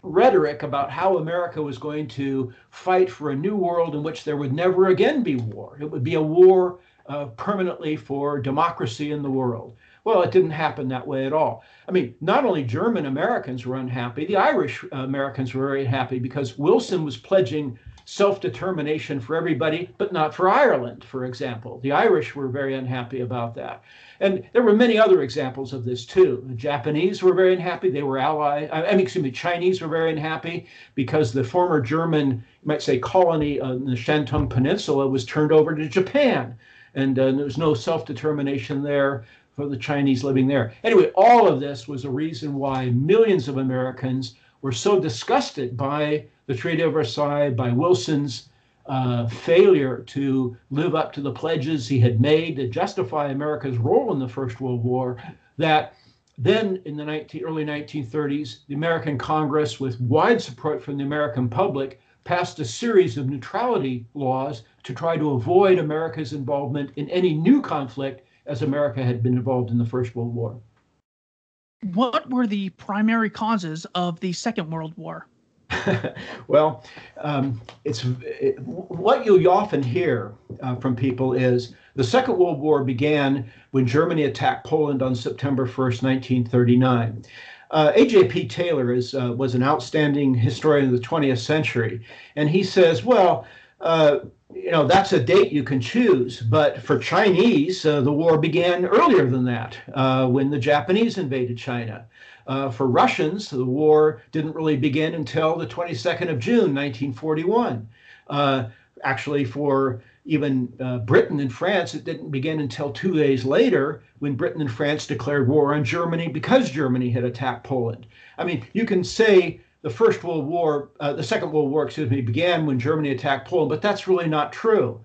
rhetoric about how America was going to fight for a new world in which there would never again be war. It would be a war uh, permanently for democracy in the world. Well, it didn't happen that way at all. I mean, not only German Americans were unhappy, the Irish Americans were very happy because Wilson was pledging self determination for everybody, but not for Ireland, for example. The Irish were very unhappy about that. And there were many other examples of this too. The Japanese were very unhappy. They were allied. I mean, excuse me, Chinese were very unhappy because the former German, you might say, colony on the Shantung Peninsula was turned over to Japan. And uh, there was no self determination there for the Chinese living there. Anyway, all of this was a reason why millions of Americans were so disgusted by the Treaty of Versailles, by Wilson's uh, failure to live up to the pledges he had made to justify America's role in the First World War, that then in the 19, early 1930s, the American Congress, with wide support from the American public, passed a series of neutrality laws to try to avoid America's involvement in any new conflict as America had been involved in the First World War. What were the primary causes of the Second World War? well, um, it's it, what you often hear uh, from people is the Second World War began when Germany attacked Poland on September 1st, 1939. Uh, A.J.P. Taylor is uh, was an outstanding historian of the 20th century, and he says, well, uh, you know that's a date you can choose, but for Chinese, uh, the war began earlier than that uh, when the Japanese invaded China. Uh, for Russians, the war didn't really begin until the 22nd of June, 1941. Uh, actually, for even uh, Britain and France, it didn't begin until two days later when Britain and France declared war on Germany because Germany had attacked Poland. I mean, you can say the First World War, uh, the Second World War, excuse me, began when Germany attacked Poland, but that's really not true.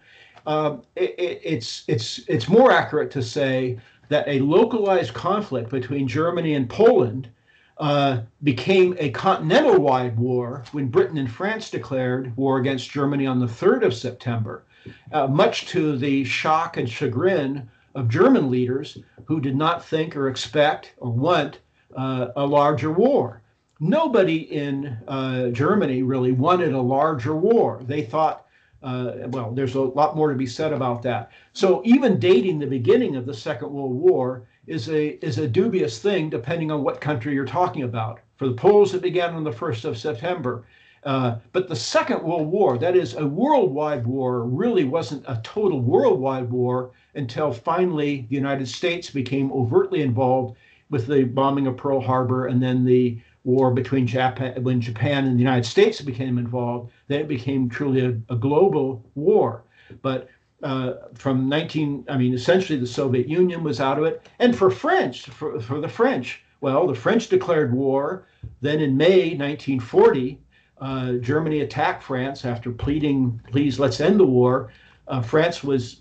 Um, it, it, it's it's it's more accurate to say that a localized conflict between Germany and Poland uh, became a continental wide war when Britain and France declared war against Germany on the 3rd of September, uh, much to the shock and chagrin of German leaders who did not think or expect or want uh, a larger war. Nobody in uh, Germany really wanted a larger war. They thought uh, well, there's a lot more to be said about that. So even dating the beginning of the Second World War is a is a dubious thing depending on what country you're talking about. For the Poles, it began on the first of September. Uh, but the Second World War, that is a worldwide war, really wasn't a total worldwide war until finally the United States became overtly involved with the bombing of Pearl Harbor and then the war between Japan, when Japan and the United States became involved, then it became truly a, a global war. But uh, from 19, I mean, essentially the Soviet Union was out of it. And for French, for, for the French, well, the French declared war. Then in May 1940, uh, Germany attacked France after pleading, please, let's end the war. Uh, France was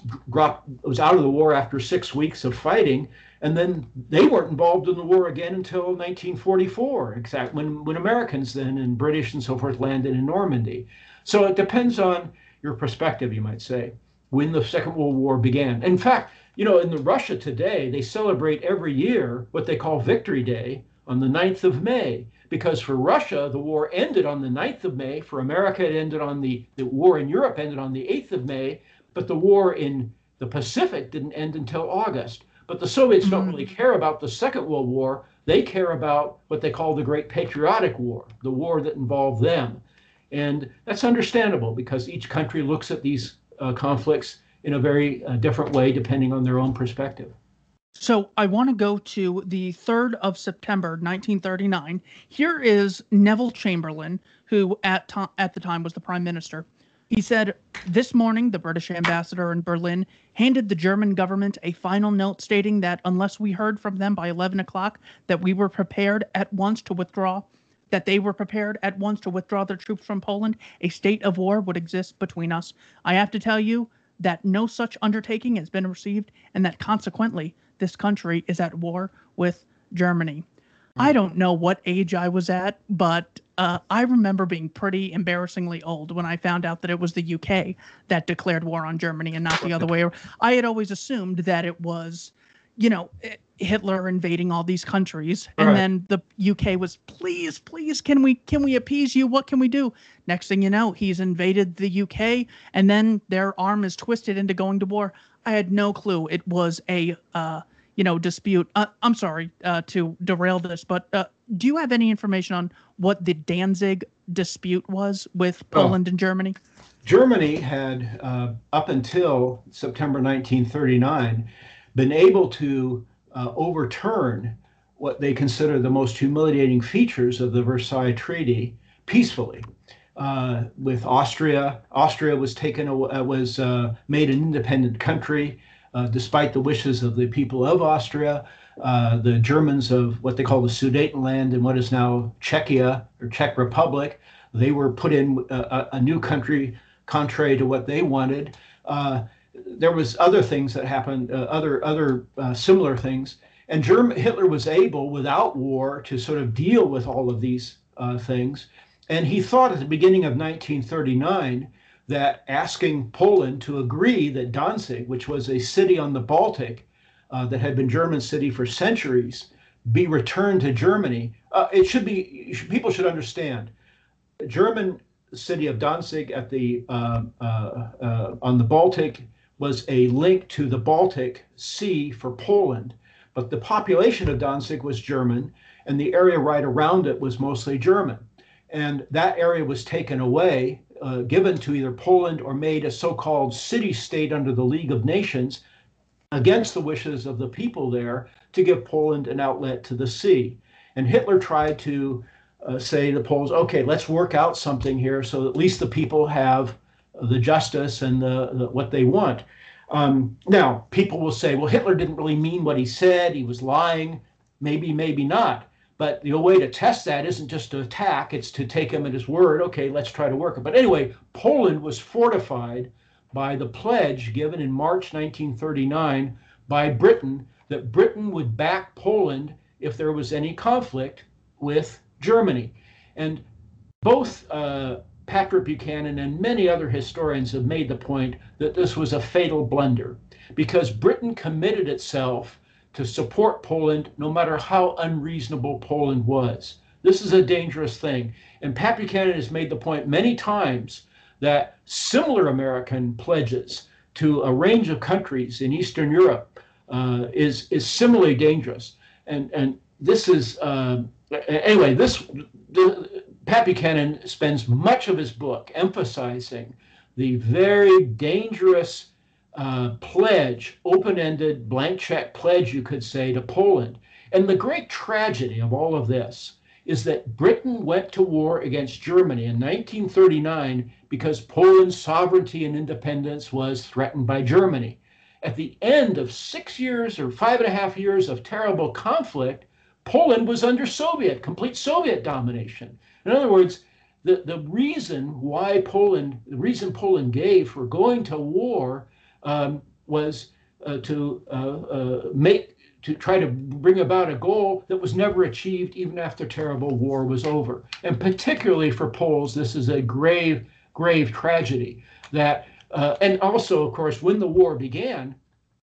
was out of the war after six weeks of fighting, and then they weren't involved in the war again until 1944, exact when when Americans then and British and so forth landed in Normandy. So it depends on your perspective, you might say, when the Second World War began. In fact, you know, in the Russia today, they celebrate every year what they call Victory Day on the 9th of May, because for Russia, the war ended on the 9th of May. For America, it ended on the, the war in Europe ended on the 8th of May, but the war in the Pacific didn't end until August. But the Soviets mm-hmm. don't really care about the Second World War. They care about what they call the Great Patriotic War, the war that involved them. And that's understandable because each country looks at these uh, conflicts in a very uh, different way depending on their own perspective. So I want to go to the 3rd of September 1939. Here is Neville Chamberlain, who at, to- at the time was the prime minister. He said, This morning, the British ambassador in Berlin handed the German government a final note stating that unless we heard from them by 11 o'clock, that we were prepared at once to withdraw, that they were prepared at once to withdraw their troops from Poland, a state of war would exist between us. I have to tell you that no such undertaking has been received, and that consequently, this country is at war with Germany. I don't know what age I was at, but uh, I remember being pretty embarrassingly old when I found out that it was the UK that declared war on Germany and not the other way. I had always assumed that it was, you know, eh, Hitler invading all these countries, and right. then the UK was, please, please, can we can we appease you? What can we do? Next thing you know, he's invaded the UK, and then their arm is twisted into going to war. I had no clue it was a uh, you know dispute. Uh, I'm sorry uh, to derail this, but uh, do you have any information on what the Danzig dispute was with oh. Poland oh. and Germany? Germany had, uh, up until September 1939, been able to uh, overturn what they consider the most humiliating features of the Versailles Treaty peacefully. Uh, with Austria, Austria was taken was made an independent country uh, despite the wishes of the people of Austria, uh, the Germans of what they call the Sudetenland and what is now Czechia or Czech Republic. They were put in a, a new country contrary to what they wanted. Uh, there was other things that happened, uh, other other uh, similar things, and German, Hitler was able, without war, to sort of deal with all of these uh, things. And he thought at the beginning of 1939 that asking Poland to agree that Danzig, which was a city on the Baltic uh, that had been German city for centuries, be returned to Germany. Uh, it should be people should understand. The German city of Danzig at the uh, uh, uh, on the Baltic was a link to the Baltic Sea for Poland, but the population of Danzig was German, and the area right around it was mostly German. And that area was taken away uh, given to either Poland or made a so called city state under the League of Nations against the wishes of the people there to give Poland an outlet to the sea. And Hitler tried to uh, say to the Poles, okay, let's work out something here so at least the people have the justice and the, the what they want. Um, now, people will say, well, Hitler didn't really mean what he said. He was lying. Maybe, maybe not. But the way to test that isn't just to attack, it's to take him at his word. Okay, let's try to work it. But anyway, Poland was fortified by the pledge given in March 1939 by Britain that Britain would back Poland if there was any conflict with Germany. And both uh, Patrick Buchanan and many other historians have made the point that this was a fatal blunder because Britain committed itself to support Poland, no matter how unreasonable Poland was. This is a dangerous thing. And Pat Buchanan has made the point many times that similar American pledges to a range of countries in Eastern Europe uh, is is similarly dangerous. And and this is uh, anyway. This the, Pat Buchanan spends much of his book emphasizing the very dangerous uh, pledge, open ended, blank check pledge, you could say, to Poland. And the great tragedy of all of this is that Britain went to war against Germany in 1939 because Poland's sovereignty and independence was threatened by Germany. At the end of six years or five and a half years of terrible conflict, Poland was under Soviet, complete Soviet domination. In other words, the, the reason why Poland, the reason Poland gave for going to war um, was uh, to uh, uh, make to try to bring about a goal that was never achieved even after terrible war was over. And particularly for Poles, this is a grave, grave tragedy. That uh, and also, of course, when the war began,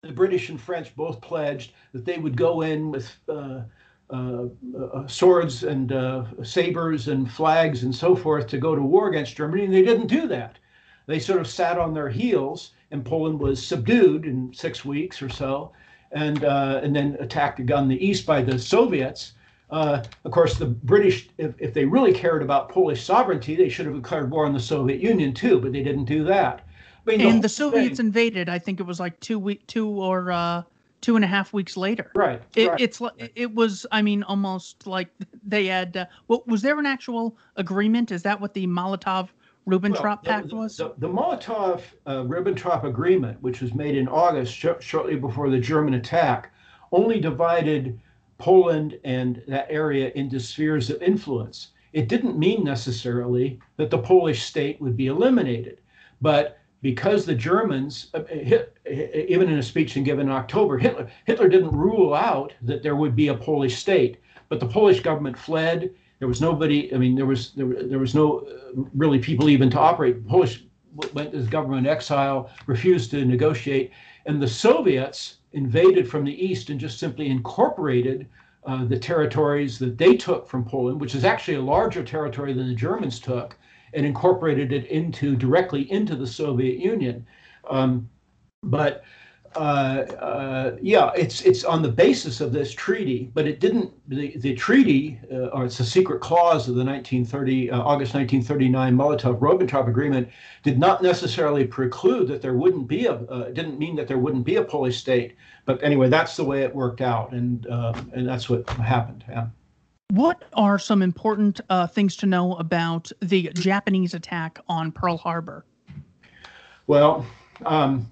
the British and French both pledged that they would go in with uh, uh, uh, swords and uh, sabers and flags and so forth to go to war against Germany, and they didn't do that. They sort of sat on their heels and Poland was subdued in six weeks or so, and uh, and then attacked again the east by the Soviets. Uh, of course, the British, if, if they really cared about Polish sovereignty, they should have declared war on the Soviet Union too, but they didn't do that. Mean, and the, the Soviets invaded. I think it was like two week, two or uh, two and a half weeks later. Right. It, right. It's it was. I mean, almost like they had. Uh, well, was there an actual agreement? Is that what the Molotov Ribbentrop well, Pact the, was? The, the Molotov uh, Ribbentrop Agreement, which was made in August, sh- shortly before the German attack, only divided Poland and that area into spheres of influence. It didn't mean necessarily that the Polish state would be eliminated, but because the Germans, uh, hit, even in a speech given in October, Hitler, Hitler didn't rule out that there would be a Polish state. but the Polish government fled. There was nobody. I mean, there was there, there was no uh, really people even to operate. Polish went as government exile, refused to negotiate, and the Soviets invaded from the east and just simply incorporated uh, the territories that they took from Poland, which is actually a larger territory than the Germans took, and incorporated it into directly into the Soviet Union. Um, but uh, uh, yeah, it's it's on the basis of this treaty, but it didn't. The the treaty, uh, or it's a secret clause of the 1930 uh, August 1939 Molotov-Ribbentrop Agreement, did not necessarily preclude that there wouldn't be a. Uh, didn't mean that there wouldn't be a Polish state. But anyway, that's the way it worked out, and uh, and that's what happened. Yeah. What are some important things to know about the Japanese attack on Pearl Harbor? Well. Um,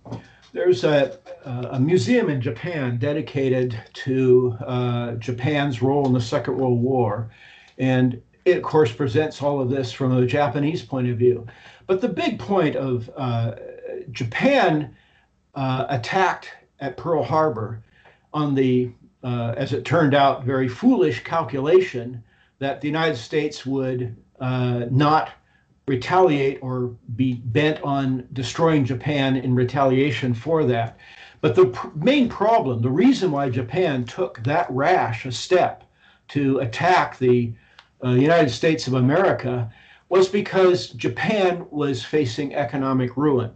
there's a, a museum in Japan dedicated to uh, Japan's role in the Second World War. And it, of course, presents all of this from a Japanese point of view. But the big point of uh, Japan uh, attacked at Pearl Harbor on the, uh, as it turned out, very foolish calculation that the United States would uh, not retaliate or be bent on destroying Japan in retaliation for that. But the pr- main problem, the reason why Japan took that rash a step to attack the uh, United States of America was because Japan was facing economic ruin.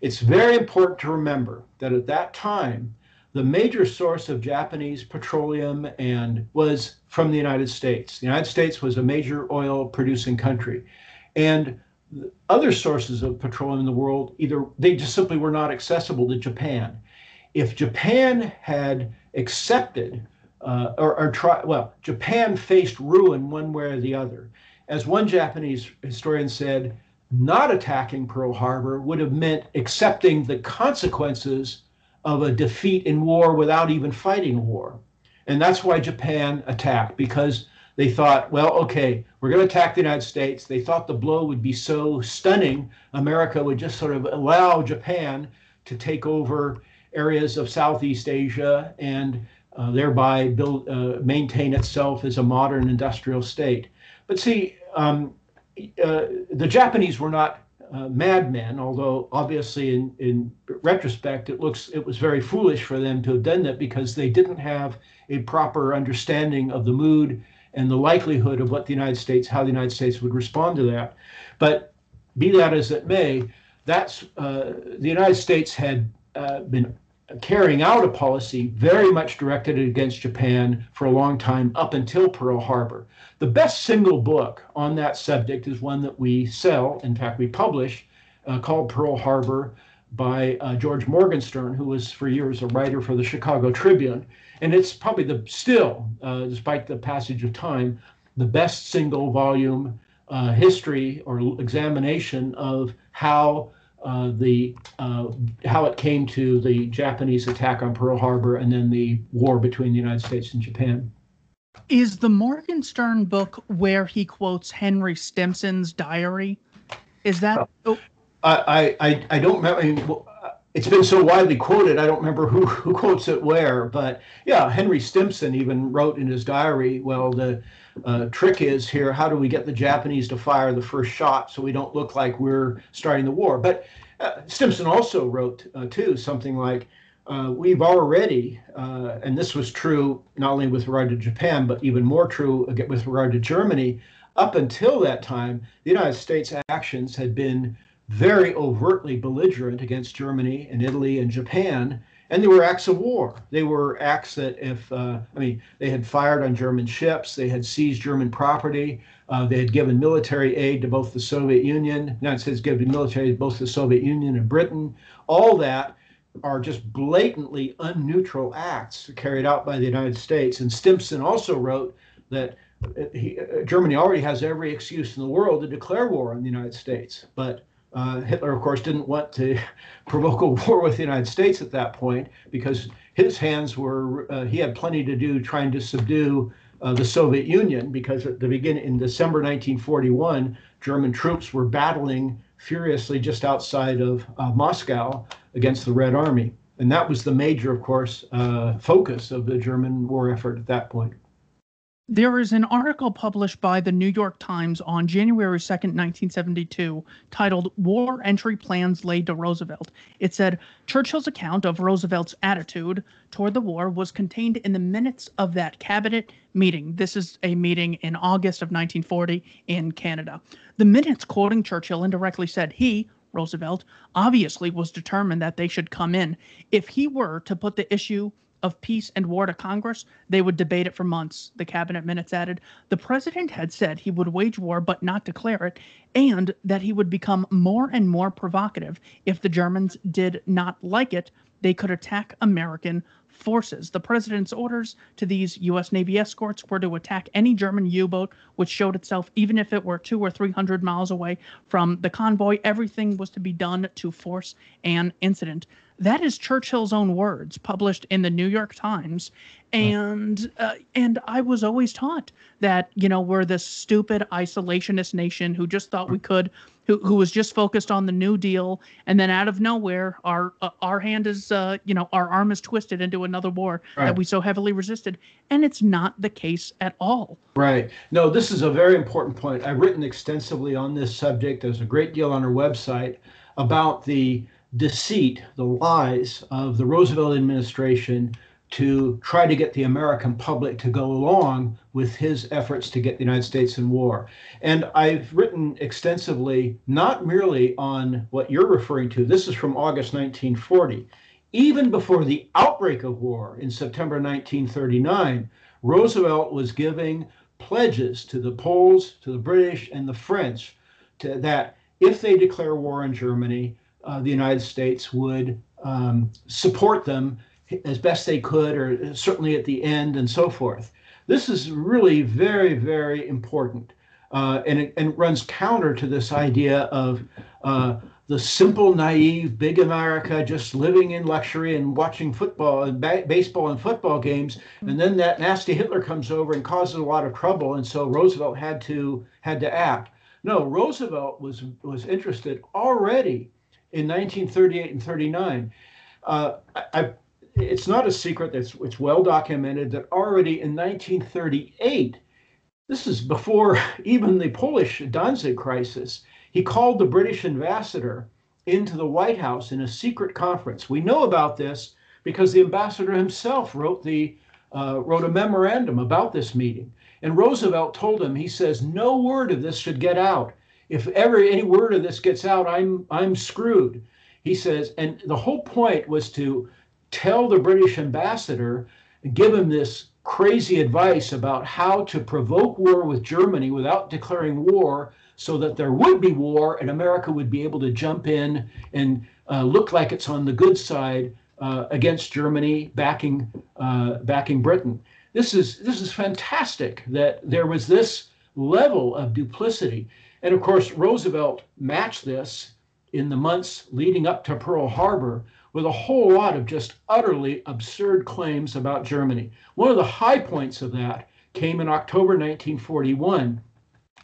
It's very important to remember that at that time, the major source of Japanese petroleum and was from the United States. The United States was a major oil producing country. And other sources of petroleum in the world, either they just simply were not accessible to Japan. If Japan had accepted uh, or, or try, well, Japan faced ruin one way or the other. As one Japanese historian said, not attacking Pearl Harbor would have meant accepting the consequences of a defeat in war without even fighting war. And that's why Japan attacked, because they thought, well, okay, we're going to attack the United States. They thought the blow would be so stunning, America would just sort of allow Japan to take over areas of Southeast Asia and uh, thereby build, uh, maintain itself as a modern industrial state. But see, um, uh, the Japanese were not uh, madmen, although obviously in, in retrospect it looks it was very foolish for them to have done that because they didn't have a proper understanding of the mood and the likelihood of what the United States, how the United States would respond to that. But be that as it may, that's uh, the United States had uh, been carrying out a policy very much directed against Japan for a long time up until Pearl Harbor. The best single book on that subject is one that we sell, in fact, we publish, uh, called Pearl Harbor by uh, George Morgenstern, who was for years a writer for the Chicago Tribune. And it's probably the still, uh, despite the passage of time, the best single volume uh, history or examination of how uh, the uh, how it came to the Japanese attack on Pearl Harbor and then the war between the United States and Japan. Is the Morgenstern book where he quotes Henry Stimson's diary? Is that? Oh. I, I, I don't remember. I mean, it's been so widely quoted, I don't remember who, who quotes it where. But yeah, Henry Stimson even wrote in his diary, well, the uh, trick is here, how do we get the Japanese to fire the first shot so we don't look like we're starting the war? But uh, Stimson also wrote, uh, too, something like, uh, we've already, uh, and this was true not only with regard to Japan, but even more true with regard to Germany, up until that time, the United States actions had been very overtly belligerent against Germany and Italy and Japan. And they were acts of war. They were acts that, if, uh, I mean, they had fired on German ships, they had seized German property, uh, they had given military aid to both the Soviet Union, United States given military aid to both the Soviet Union and Britain. All that are just blatantly unneutral acts carried out by the United States. And Stimson also wrote that uh, he, uh, Germany already has every excuse in the world to declare war on the United States, but uh, Hitler, of course, didn't want to provoke a war with the United States at that point because his hands were, uh, he had plenty to do trying to subdue uh, the Soviet Union because at the beginning, in December 1941, German troops were battling furiously just outside of uh, Moscow against the Red Army. And that was the major, of course, uh, focus of the German war effort at that point. There is an article published by the New York Times on January 2nd, 1972, titled War Entry Plans Laid to Roosevelt. It said Churchill's account of Roosevelt's attitude toward the war was contained in the minutes of that cabinet meeting. This is a meeting in August of 1940 in Canada. The minutes quoting Churchill indirectly said he, Roosevelt, obviously was determined that they should come in. If he were to put the issue of peace and war to Congress, they would debate it for months. The cabinet minutes added the president had said he would wage war but not declare it, and that he would become more and more provocative if the Germans did not like it. They could attack American forces. The president's orders to these U.S. Navy escorts were to attack any German U boat which showed itself, even if it were two or three hundred miles away from the convoy. Everything was to be done to force an incident. That is Churchill's own words, published in the New York Times, and uh, and I was always taught that you know we're this stupid isolationist nation who just thought we could, who who was just focused on the New Deal, and then out of nowhere our uh, our hand is uh, you know our arm is twisted into another war right. that we so heavily resisted, and it's not the case at all. Right. No, this is a very important point. I've written extensively on this subject. There's a great deal on our website about the deceit, the lies of the Roosevelt administration to try to get the American public to go along with his efforts to get the United States in war. And I've written extensively, not merely on what you're referring to, this is from August 1940. Even before the outbreak of war in September 1939, Roosevelt was giving pledges to the Poles, to the British, and the French to, that if they declare war on Germany, uh, the United States would um, support them as best they could, or certainly at the end, and so forth. This is really very, very important. Uh, and, it, and runs counter to this idea of uh, the simple, naive, big America just living in luxury and watching football and ba- baseball and football games, and then that nasty Hitler comes over and causes a lot of trouble, and so Roosevelt had to had to act. No, Roosevelt was was interested already in 1938 and 39. Uh, I, it's not a secret that's it's well documented that already in 1938, this is before even the Polish Danzig crisis, he called the British ambassador into the White House in a secret conference. We know about this because the ambassador himself wrote the uh, wrote a memorandum about this meeting. And Roosevelt told him, he says, no word of this should get out if ever any word of this gets out, I'm I'm screwed. He says, and the whole point was to tell the British ambassador, give him this crazy advice about how to provoke war with Germany without declaring war so that there would be war and America would be able to jump in and uh, look like it's on the good side uh, against Germany, backing uh, backing Britain. This is this is fantastic that there was this level of duplicity. And of course, Roosevelt matched this in the months leading up to Pearl Harbor with a whole lot of just utterly absurd claims about Germany. One of the high points of that came in October 1941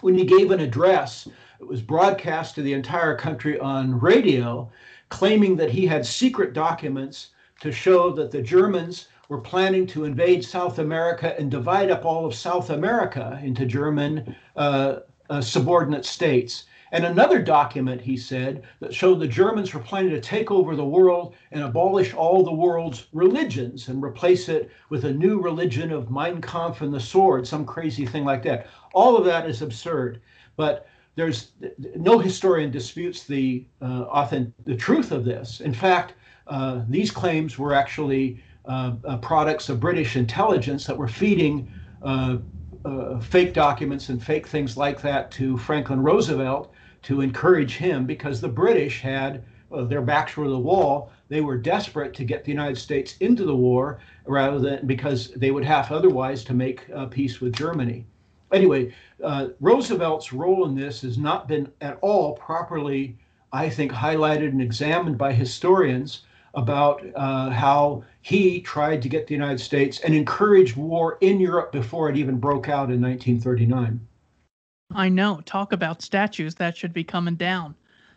when he gave an address. It was broadcast to the entire country on radio, claiming that he had secret documents to show that the Germans were planning to invade South America and divide up all of South America into German uh, uh, subordinate states. And another document, he said, that showed the Germans were planning to take over the world and abolish all the world's religions and replace it with a new religion of Mein Kampf and the sword, some crazy thing like that. All of that is absurd. But there's no historian disputes the uh, authentic, the truth of this. In fact, uh, these claims were actually uh, uh products of British intelligence that were feeding uh, fake documents and fake things like that to Franklin Roosevelt to encourage him because the British had uh, their backs were to the wall. They were desperate to get the United States into the war rather than because they would have otherwise to make uh, peace with Germany. Anyway, uh, Roosevelt's role in this has not been at all properly, I think, highlighted and examined by historians about uh, how he tried to get the United States and encouraged war in Europe before it even broke out in 1939. I know. Talk about statues that should be coming down.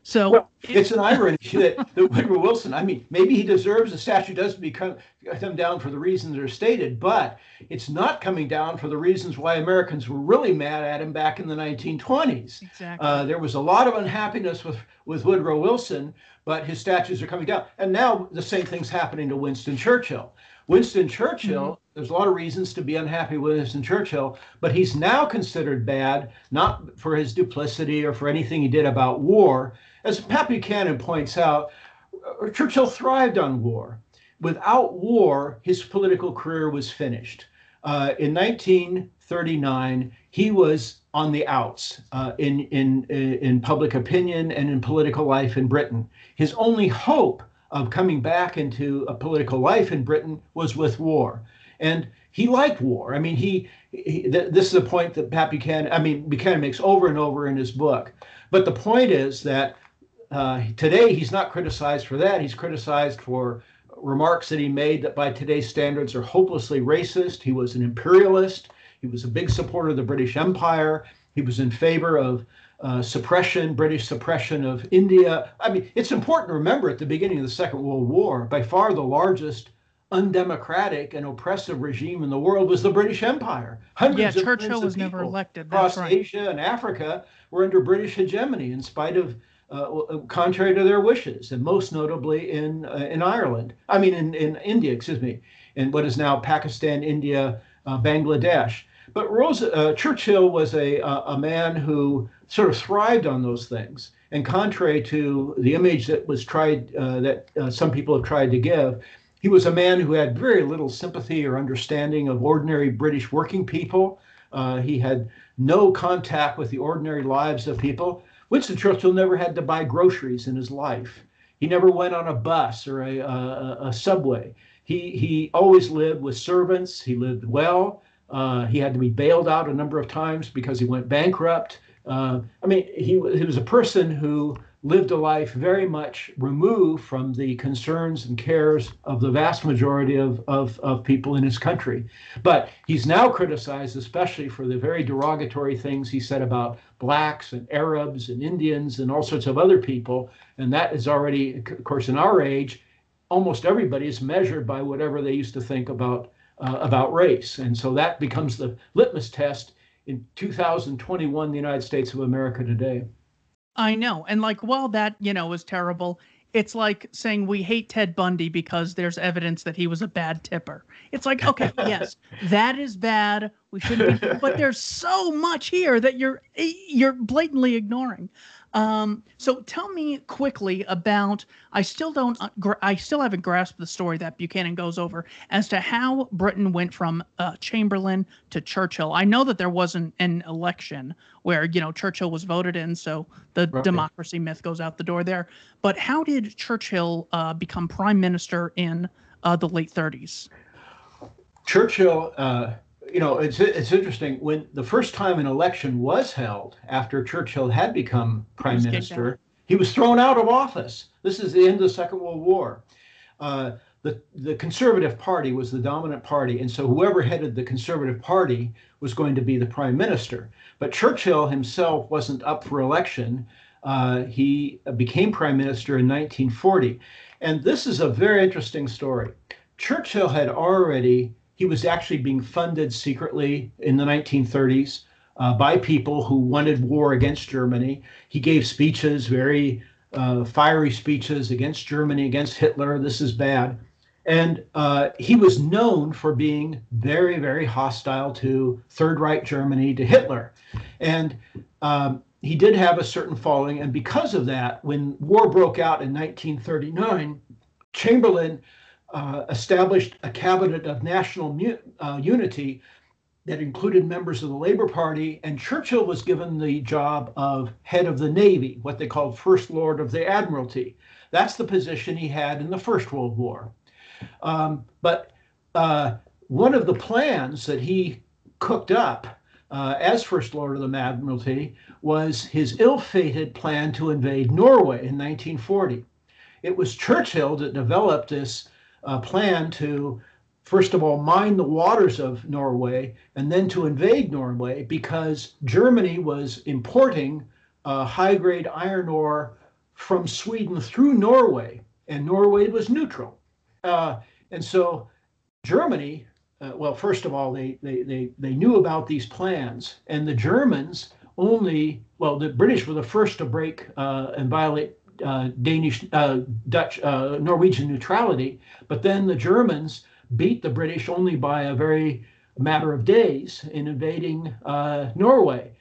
So well, it's an irony that, that Woodrow Wilson, I mean, maybe he deserves a statue doesn't become come down for the reasons that are stated, but it's not coming down for the reasons why Americans were really mad at him back in the 1920s. Exactly. Uh, there was a lot of unhappiness with, with Woodrow Wilson, but his statues are coming down. And now the same thing's happening to Winston Churchill. Winston Churchill, mm-hmm. there's a lot of reasons to be unhappy with Winston Churchill, but he's now considered bad, not for his duplicity or for anything he did about war. As Pat Buchanan points out, uh, Churchill thrived on war. Without war, his political career was finished. Uh, in 1939, he was on the outs uh, in, in, in public opinion and in political life in Britain. His only hope of coming back into a political life in Britain was with war. And he liked war. I mean, he, he th- this is a point that Pat Buchanan, I mean, Buchanan makes over and over in his book. But the point is that uh, today he's not criticized for that. He's criticized for remarks that he made that by today's standards are hopelessly racist. He was an imperialist. He was a big supporter of the British Empire. He was in favor of uh, suppression, British suppression of India. I mean, it's important to remember at the beginning of the Second World War, by far the largest undemocratic and oppressive regime in the world was the British Empire. Hundreds yeah, Churchill was never elected. across right. Asia and Africa were under British hegemony in spite of, uh, uh, contrary to their wishes, and most notably in uh, in Ireland. I mean, in, in India, excuse me, in what is now Pakistan, India, uh, Bangladesh. But Rosa, uh, Churchill was a, a man who sort of thrived on those things. And contrary to the image that was tried, uh, that some people have tried to give, he was a man who had very little sympathy or understanding of ordinary British working people. He had no contact with the ordinary lives of people. Winston Churchill never had to buy groceries in his life. He never went on a bus or a, a, a subway. He, he always lived with servants. He lived well. Uh, he had to be bailed out a number of times because he went bankrupt. Uh, I mean, he, he was a person who lived a life very much removed from the concerns and cares of the vast majority of, of, of people in his country. But he's now criticized, especially for the very derogatory things he said about blacks and Arabs and Indians and all sorts of other people. And that is already, of course, in our age, almost everybody is measured by whatever they used to think about uh, about race. And so that becomes the litmus test in 2021, the United States of America today. I know. And like, well, that, you know, was terrible, it's like saying we hate Ted Bundy because there's evidence that he was a bad tipper. It's like, okay, yes, that is bad. We shouldn't be, but there's so much here that you're eh, you're blatantly ignoring. Um, so tell me quickly about. I still don't. Uh, I still haven't grasped the story that Buchanan goes over as to how Britain went from uh, Chamberlain to Churchill. I know that there wasn't an election where you know Churchill was voted in, so the right. democracy myth goes out the door there. But how did Churchill uh, become prime minister in uh, the late 30s? Churchill uh, you know, it's it's interesting when the first time an election was held after Churchill had become prime minister, he was thrown out of office. This is the end of the Second World War. Uh, the the Conservative Party was the dominant party, and so whoever headed the Conservative Party was going to be the prime minister. But Churchill himself wasn't up for election. Uh, he became prime minister in 1940, and this is a very interesting story. Churchill had already he was actually being funded secretly in the 1930s uh, by people who wanted war against Germany. He gave speeches, very uh, fiery speeches against Germany, against Hitler. This is bad. And uh, he was known for being very, very hostile to Third Reich Germany, to Hitler. And um, he did have a certain following. And because of that, when war broke out in 1939, Chamberlain uh, established a cabinet of national mu- uh, unity that included members of the Labor Party, and Churchill was given the job of head of the Navy, what they called First Lord of the Admiralty. That's the position he had in the First World War. Um, but uh, one of the plans that he cooked up uh, as First Lord of the Admiralty was his ill fated plan to invade Norway in 1940. It was Churchill that developed this uh, plan to, first of all, mine the waters of Norway and then to invade Norway because Germany was importing uh, high grade iron ore from Sweden through Norway, and Norway was neutral. Uh, and so Germany, uh, well, first of all, they, they, they, they knew about these plans, and the Germans only, well, the British were the first to break uh, and violate Danish, uh, Dutch, uh, Norwegian neutrality, but then the Germans beat the British only by a very matter of days in invading uh, Norway.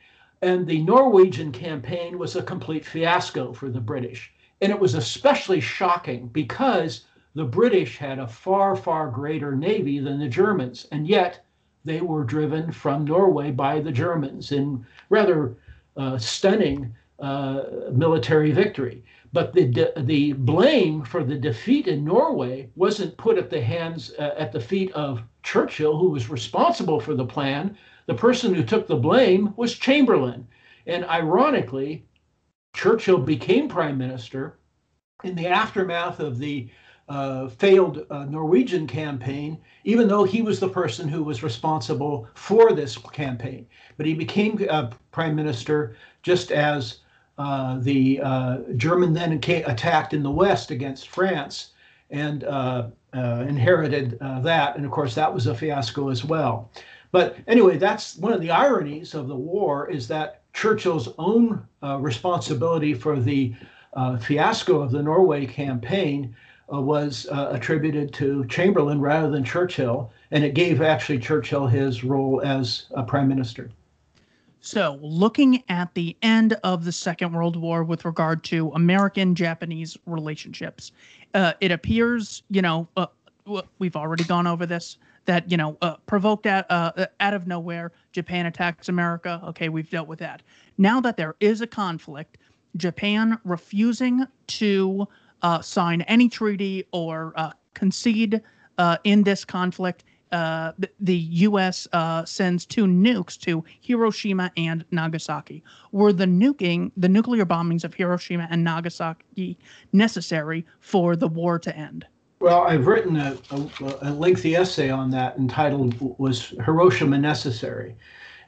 And the Norwegian campaign was a complete fiasco for the British. And it was especially shocking because the British had a far, far greater navy than the Germans. And yet they were driven from Norway by the Germans in rather uh, stunning uh, military victory. But the de- the blame for the defeat in Norway wasn't put at the hands uh, at the feet of Churchill, who was responsible for the plan. The person who took the blame was Chamberlain, and ironically, Churchill became prime minister in the aftermath of the uh, failed uh, Norwegian campaign, even though he was the person who was responsible for this campaign. But he became uh, prime minister just as uh, the uh, German then attacked in the west against France and uh, inherited that. And of course, that was a fiasco as well. But anyway, that's one of the ironies of the war is that Churchill's own responsibility for the fiasco of the Norway campaign uh, was uh, attributed to Chamberlain rather than Churchill, and it gave actually Churchill his role as a prime minister. So, looking at the end of the Second World War with regard to American Japanese relationships, uh, it appears, you know, uh, we've already gone over this, that, you know, uh, provoked out, uh, out of nowhere, Japan attacks America. Okay, we've dealt with that. Now that there is a conflict, Japan refusing to uh, sign any treaty or uh, concede uh, in this conflict, uh, the U.S. Uh, sends two nukes to Hiroshima and Nagasaki. Were the nuking, the nuclear bombings of Hiroshima and Nagasaki, necessary for the war to end? Well, I've written a, a, a lengthy essay on that entitled "Was Hiroshima Necessary?"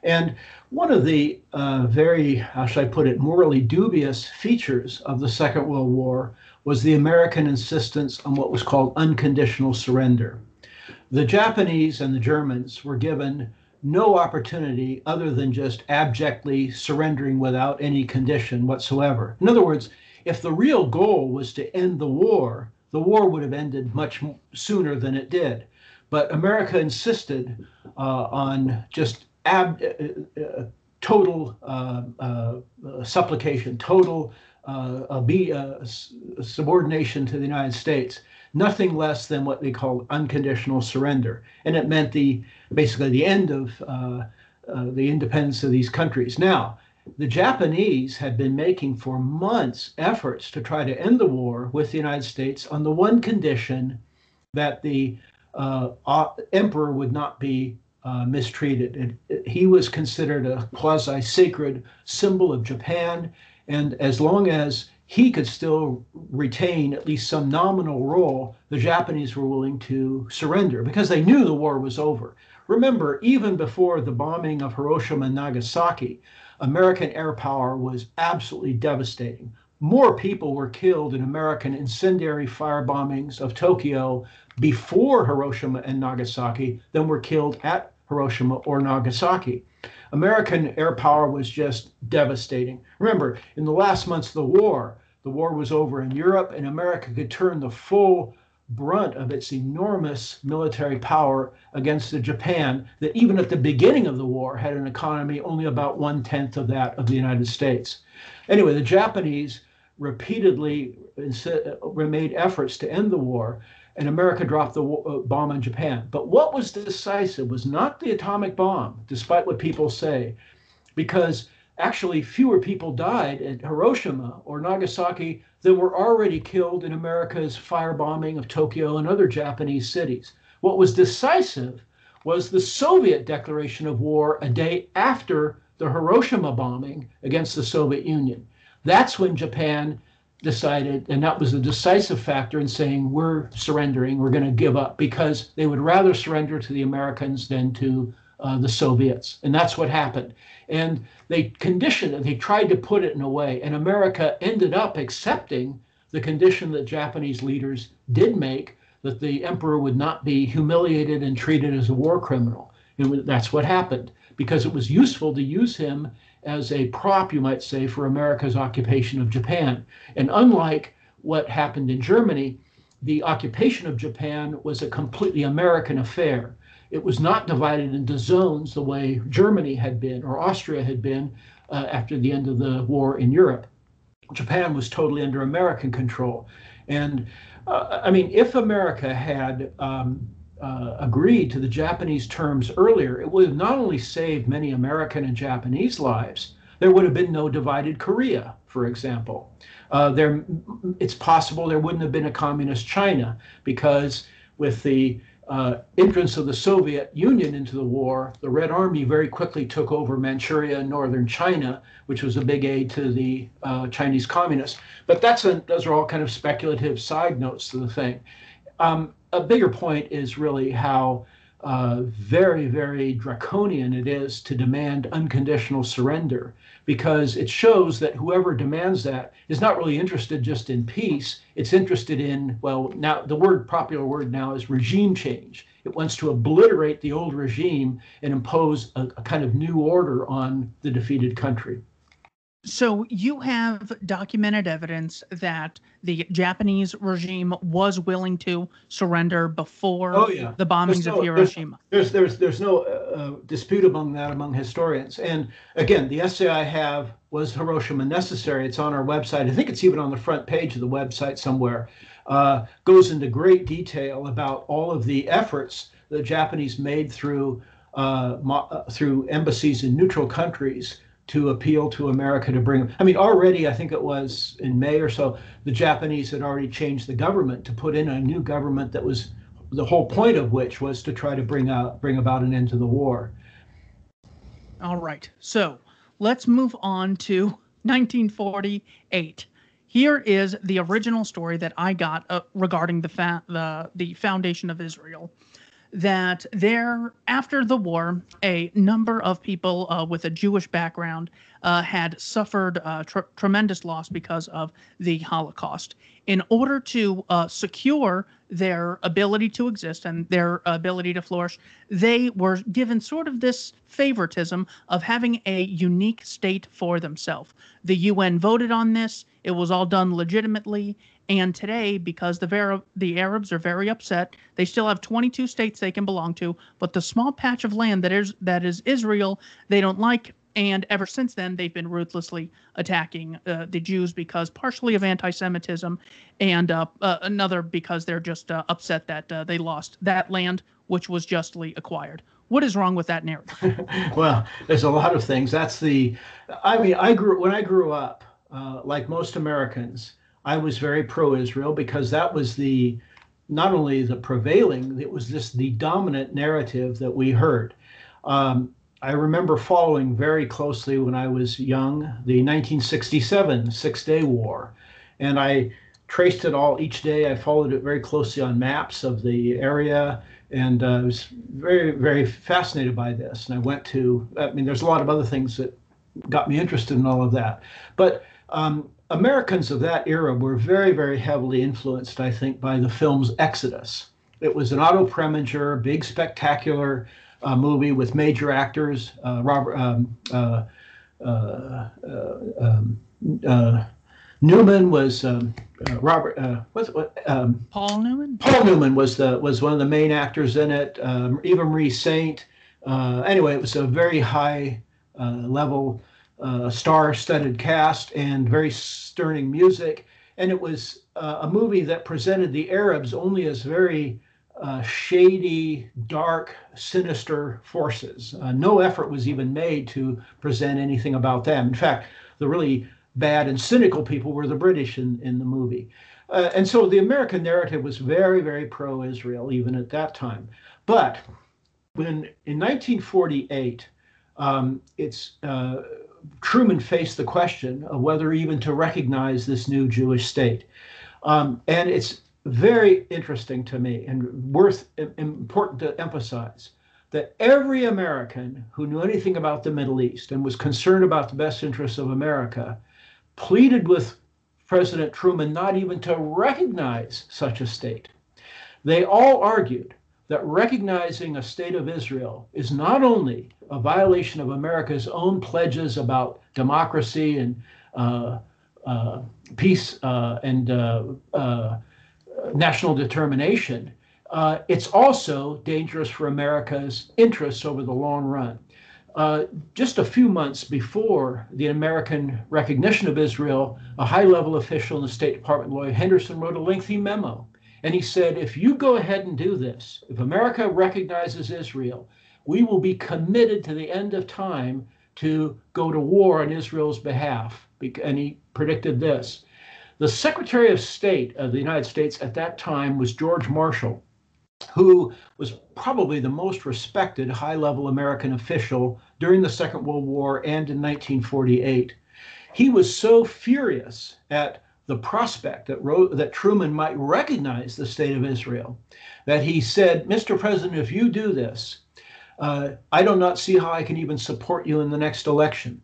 And one of the uh, very, how should I put it, morally dubious features of the Second World War was the American insistence on what was called unconditional surrender. The Japanese and the Germans were given no opportunity other than just abjectly surrendering without any condition whatsoever. In other words, if the real goal was to end the war, the war would have ended much sooner than it did. But America insisted uh, on just ab- uh, uh, total uh, uh, supplication, total uh, be subordination to the United States, nothing less than what they called unconditional surrender, and it meant the basically the end of uh, uh, the independence of these countries. Now, the Japanese had been making for months efforts to try to end the war with the United States on the one condition that the uh, emperor would not be uh, mistreated. He was considered a quasi sacred symbol of Japan. And as long as he could still retain at least some nominal role, the Japanese were willing to surrender because they knew the war was over. Remember, even before the bombing of Hiroshima and Nagasaki, American air power was absolutely devastating. More people were killed in American incendiary fire bombings of Tokyo before Hiroshima and Nagasaki than were killed at Hiroshima or Nagasaki. American air power was just devastating. Remember, in the last months of the war, the war was over in Europe, and America could turn the full brunt of its enormous military power against the Japan that even at the beginning of the war had an economy only about one tenth of that of the United States. Anyway, the Japanese repeatedly uh, made efforts to end the war, and America dropped the uh, bomb on Japan. But what was decisive was not the atomic bomb, despite what people say, because actually fewer people died at Hiroshima or Nagasaki than were already killed in America's firebombing of Tokyo and other Japanese cities. What was decisive was the Soviet declaration of war a day after the Hiroshima bombing against the Soviet Union. That's when Japan decided, and that was the decisive factor in saying we're surrendering, we're going to give up, because they would rather surrender to the Americans than to uh, the Soviets. And that's what happened. And they conditioned it, they tried to put it in a way, and America ended up accepting the condition that Japanese leaders did make that the emperor would not be humiliated and treated as a war criminal. And that's what happened because it was useful to use him as a prop, you might say, for America's occupation of Japan. And unlike what happened in Germany, the occupation of Japan was a completely American affair. It was not divided into zones the way Germany had been or Austria had been uh, after the end of the war in Europe. Japan was totally under American control. And uh, I mean, if America had um, uh, agreed to the Japanese terms earlier, it would have not only saved many American and Japanese lives, there would have been no divided Korea, for example. Uh, there, it's possible there wouldn't have been a communist China because with the uh, entrance of the Soviet Union into the war, the Red Army very quickly took over Manchuria and northern China, which was a big aid to the uh, Chinese communists. But that's a, those are all kind of speculative side notes to the thing. Um, a bigger point is really how uh, very, very draconian it is to demand unconditional surrender because it shows that whoever demands that is not really interested just in peace. It's interested in, well, now the word, popular word now is regime change. It wants to obliterate the old regime and impose a, a kind of new order on the defeated country. So you have documented evidence that the Japanese regime was willing to surrender before oh, yeah. the bombings no, of Hiroshima. There's there's there's, no uh, uh, dispute among that among historians. And again, the essay I have was Hiroshima necessary. It's on our website. I think it's even on the front page of the website somewhere. Uh, goes into great detail about all of the efforts the Japanese made through uh, mo- through embassies in neutral countries to appeal to America to bring. I mean, already I think it was in May or so, the Japanese had already changed the government to put in a new government that was the whole point of which was to try to bring out bring about an end to the war. All right, so let's move on to 1948. Here is the original story that I got uh, regarding the fa- the the foundation of Israel that there, after the war, a number of people uh, with a Jewish background uh, had suffered uh, tr- tremendous loss because of the Holocaust. In order to uh, secure their ability to exist and their ability to flourish, they were given sort of this favoritism of having a unique state for themselves. The UN voted on this. It was all done legitimately, and today, because the Ver- the Arabs are very upset, they still have 22 states they can belong to, but the small patch of land that is that is Israel, they don't like. And ever since then, they've been ruthlessly attacking uh, the Jews because partially of anti-Semitism, and uh, uh, another because they're just uh, upset that uh, they lost that land, which was justly acquired. What is wrong with that narrative? well, there's a lot of things. That's the, I mean, I grew when I grew up, uh, like most Americans, I was very pro-Israel because that was the not only the prevailing, it was this the dominant narrative that we heard. Um, I remember following very closely when I was young the 1967 Six Day War, and I traced it all each day. I followed it very closely on maps of the area, and uh, I was very, very fascinated by this. And I went to, I mean, there's a lot of other things that got me interested in all of that, but um, Americans of that era were very, very heavily influenced, I think, by the film's Exodus. It was an Otto Preminger, big, spectacular uh, movie with major actors. Uh, Robert um, uh, uh, uh um, uh, Newman was um, Robert. what's what? Um, Paul Newman. Paul Newman was the was one of the main actors in it. Um, Eva Marie Saint. anyway, it was a very high level uh, star-studded cast and very stirring music. And it was uh, a movie that presented the Arabs only as very uh, shady, dark, sinister forces. Uh, no effort was even made to present anything about them. In fact, the really bad and cynical people were the British in, in the movie. Uh, and so the American narrative was very, very pro Israel, even at that time. But when in 1948, um, it's Truman faced the question of whether even to recognize this new Jewish state. Um, and it's very interesting to me and worth important to emphasize that every American who knew anything about the Middle East and was concerned about the best interests of America pleaded with President Truman not even to recognize such a state. They all argued that recognizing a state of Israel is not only a violation of America's own pledges about democracy and uh, uh, peace uh, and uh, uh, national determination, uh, it's also dangerous for America's interests over the long run. Just a few months before the American recognition of Israel, a high level official in the State Department, Loy Henderson, wrote a lengthy memo. And he said, if you go ahead and do this, if America recognizes Israel, we will be committed to the end of time to go to war on Israel's behalf. And he predicted this. The Secretary of State of the United States at that time was George Marshall who was probably the most respected high level American official during the Second World War and in 1948. He was so furious at the prospect that, that Truman might recognize the state of Israel that he said, Mr. President, if you do this, uh, I do not see how I can even support you in the next election.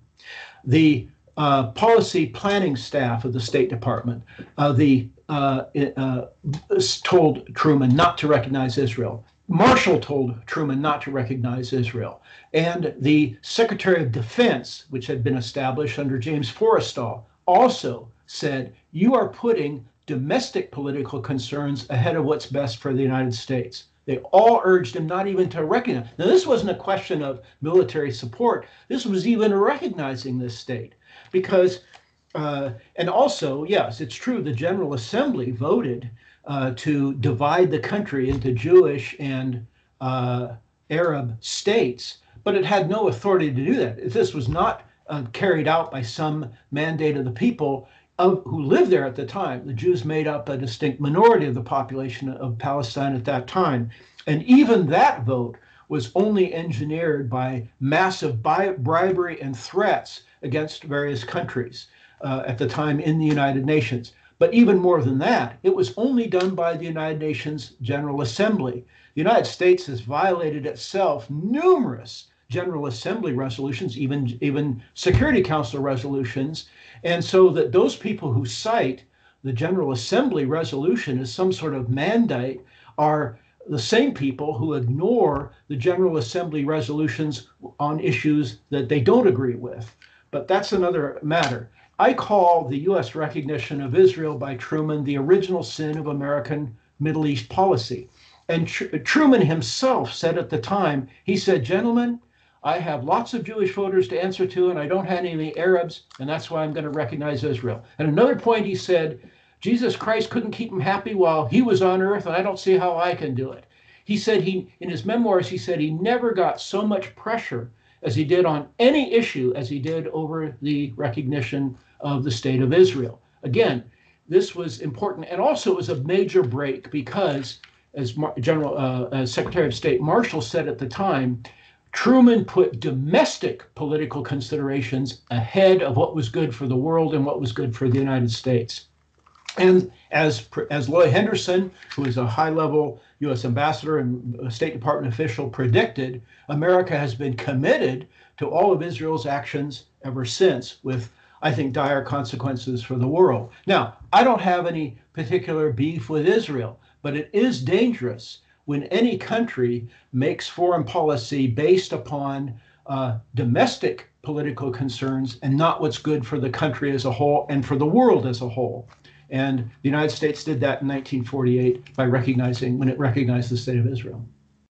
The uh, policy planning staff of the State Department, uh, the uh, uh, told Truman not to recognize Israel. Marshall told Truman not to recognize Israel. And the Secretary of Defense, which had been established under James Forrestal, also said, You are putting domestic political concerns ahead of what's best for the United States. They all urged him not even to recognize. Now, this wasn't a question of military support. This was even recognizing this state because uh, and also, yes, it's true, the General Assembly voted uh, to divide the country into Jewish and uh, Arab states, but it had no authority to do that. This was not uh, carried out by some mandate of the people of, who lived there at the time, the Jews made up a distinct minority of the population of Palestine at that time. And even that vote was only engineered by massive bribery and threats against various countries uh, at the time in the United Nations. But even more than that, it was only done by the United Nations General Assembly. The United States has violated itself numerous General Assembly resolutions, even even Security Council resolutions, and so that those people who cite the General Assembly resolution as some sort of mandate are the same people who ignore the General Assembly resolutions on issues that they don't agree with. But that's another matter. I call the U.S. recognition of Israel by Truman the original sin of American Middle East policy. And Tr- Truman himself said at the time, he said, Gentlemen, I have lots of Jewish voters to answer to, and I don't have any Arabs, and that's why I'm going to recognize Israel. At another point, he said, Jesus Christ couldn't keep him happy while he was on earth, and I don't see how I can do it. He said he, in his memoirs, he said he never got so much pressure as he did on any issue as he did over the recognition of the state of Israel. Again, this was important, and also it was a major break because, as General uh, as Secretary of State Marshall said at the time, Truman put domestic political considerations ahead of what was good for the world and what was good for the United States. And as as Loy Henderson, who is a high-level U.S. ambassador and State Department official, predicted, America has been committed to all of Israel's actions ever since, with I think, dire consequences for the world. Now, I don't have any particular beef with Israel, but it is dangerous when any country makes foreign policy based upon uh, domestic political concerns and not what's good for the country as a whole and for the world as a whole. And the United States did that in 1948 by recognizing, when it recognized the state of Israel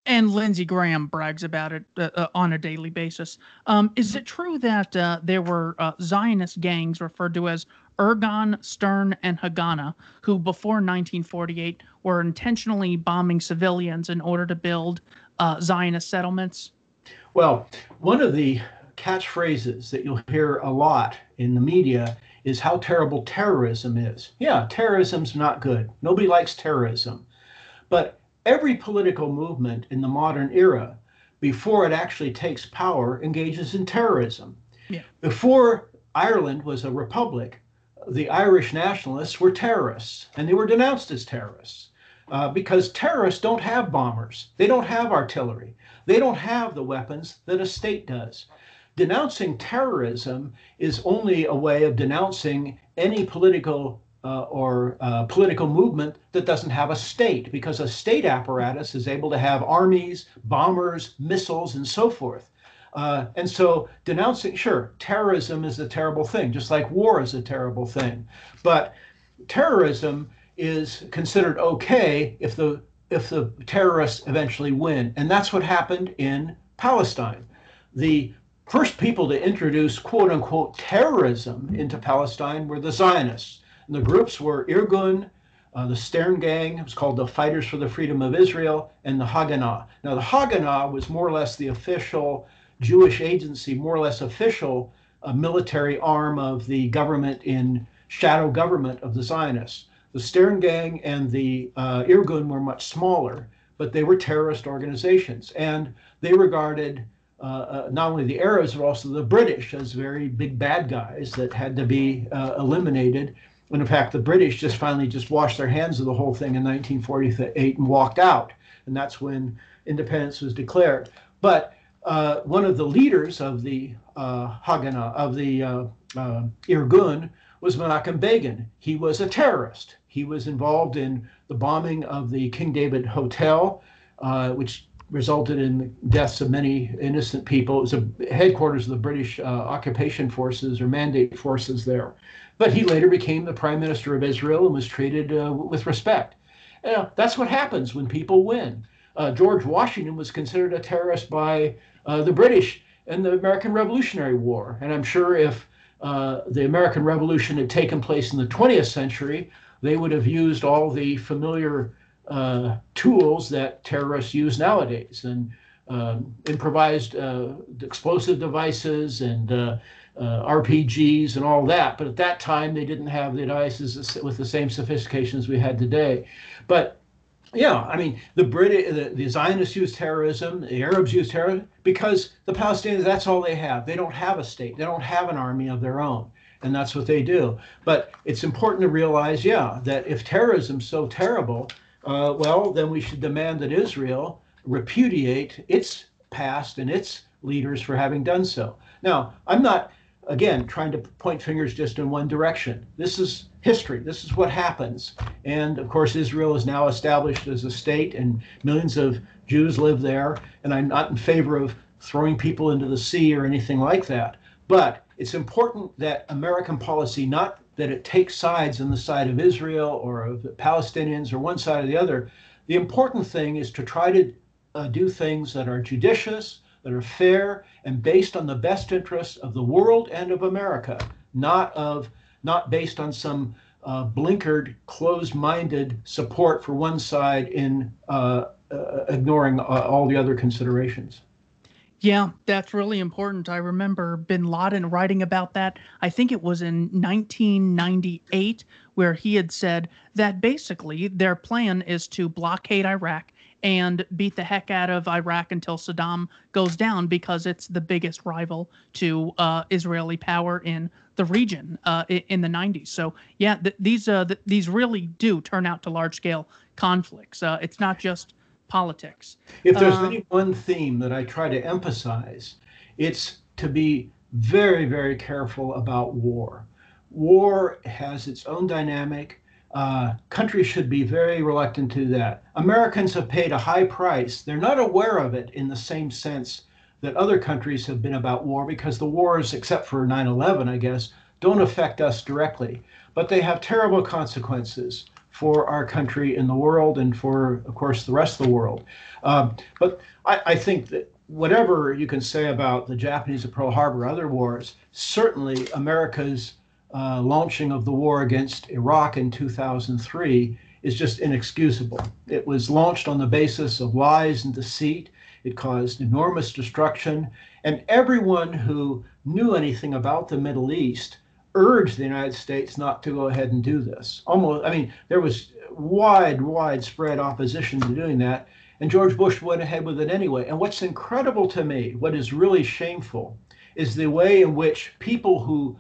and Lindsey Graham brags about it uh, uh, on a daily basis. Um, is it true that uh, there were uh, Zionist gangs referred to as Irgun, Stern, and Haganah, who before 1948 were intentionally bombing civilians in order to build uh, Zionist settlements? Well, one of the catchphrases that you'll hear a lot in the media is how terrible terrorism is. Yeah, terrorism's not good. Nobody likes terrorism. But every political movement in the modern era, before it actually takes power, engages in terrorism. Yeah. Before Ireland was a republic, the Irish nationalists were terrorists and they were denounced as terrorists. uh, because terrorists don't have bombers, they don't have artillery, they don't have the weapons that a state does. Denouncing terrorism is only a way of denouncing any political uh, or uh, political movement that doesn't have a state, because a state apparatus is able to have armies, bombers, missiles, and so forth. Uh, and so denouncing, sure, terrorism is a terrible thing, just like war is a terrible thing. But terrorism is considered okay if the if the terrorists eventually win. And that's what happened in Palestine. The first people to introduce quote unquote terrorism into Palestine were the Zionists. And the groups were Irgun, uh, the Stern Gang, it was called the Fighters for the Freedom of Israel, and the Haganah. Now, the Haganah was more or less the official Jewish agency, more or less official uh, military arm of the government in shadow government of the Zionists. The Stern Gang and the uh, Irgun were much smaller, but they were terrorist organizations. And they regarded uh, uh, not only the Arabs, but also the British as very big bad guys that had to be uh, eliminated. And in fact, the British just finally just washed their hands of the whole thing in 1948 and walked out. And that's when independence was declared. But uh, one of the leaders of the uh, Haganah, of the uh, uh, Irgun, was Menachem Begin. He was a terrorist. He was involved in the bombing of the King David Hotel, uh, which resulted in the deaths of many innocent people. It was a headquarters of the British uh, occupation forces or mandate forces there. But he later became the prime minister of Israel and was treated uh, with respect. Uh, that's what happens when people win. Uh, George Washington was considered a terrorist by uh, the British in the American Revolutionary War. And I'm sure if uh, the American Revolution had taken place in the 20th century, they would have used all the familiar uh, tools that terrorists use nowadays and um, improvised uh, explosive devices and uh, uh, RPGs and all that. But at that time, they didn't have the devices with the same sophistication as we had today. But yeah, I mean, the British, the, the Zionists use terrorism, the Arabs use terrorism because the Palestinians, that's all they have. They don't have a state, they don't have an army of their own. And that's what they do. But it's important to realize, yeah, that if terrorism's so terrible, uh, well, then we should demand that Israel repudiate its past and its leaders for having done so. Now, I'm not, again, trying to point fingers just in one direction. This is history. This is what happens. And of course, Israel is now established as a state, and millions of Jews live there. And I'm not in favor of throwing people into the sea or anything like that. But it's important that American policy, not that it takes sides on the side of Israel or of the Palestinians or one side or the other. The important thing is to try to uh, do things that are judicious, that are fair, and based on the best interests of the world and of America, not of not based on some uh, blinkered, closed-minded support for one side in uh, uh, ignoring uh, all the other considerations. Yeah, that's really important. I remember bin Laden writing about that. I think it was in 1998, where he had said that basically their plan is to blockade Iraq and beat the heck out of Iraq until Saddam goes down because it's the biggest rival to uh, Israeli power in the region uh, in the 90s. So yeah, th- these uh, th- these really do turn out to large scale conflicts. Uh, it's not just politics. If there's um, any one theme that I try to emphasize, it's to be very, very careful about war. War has its own dynamic. Uh, countries should be very reluctant to that. Americans have paid a high price. They're not aware of it in the same sense that other countries have been about war because the wars, except for 9 11, I guess, don't affect us directly. But they have terrible consequences for our country in the world and for, of course, the rest of the world. Um, but I, I, think that whatever you can say about the Japanese at Pearl Harbor, other wars, certainly America's uh, launching of the war against Iraq in 2003 is just inexcusable. It was launched on the basis of lies and deceit. It caused enormous destruction. And everyone who knew anything about the Middle East urged the United States not to go ahead and do this. Almost, I mean, there was wide, widespread opposition to doing that. And George Bush went ahead with it anyway. And what's incredible to me, what is really shameful, is the way in which people who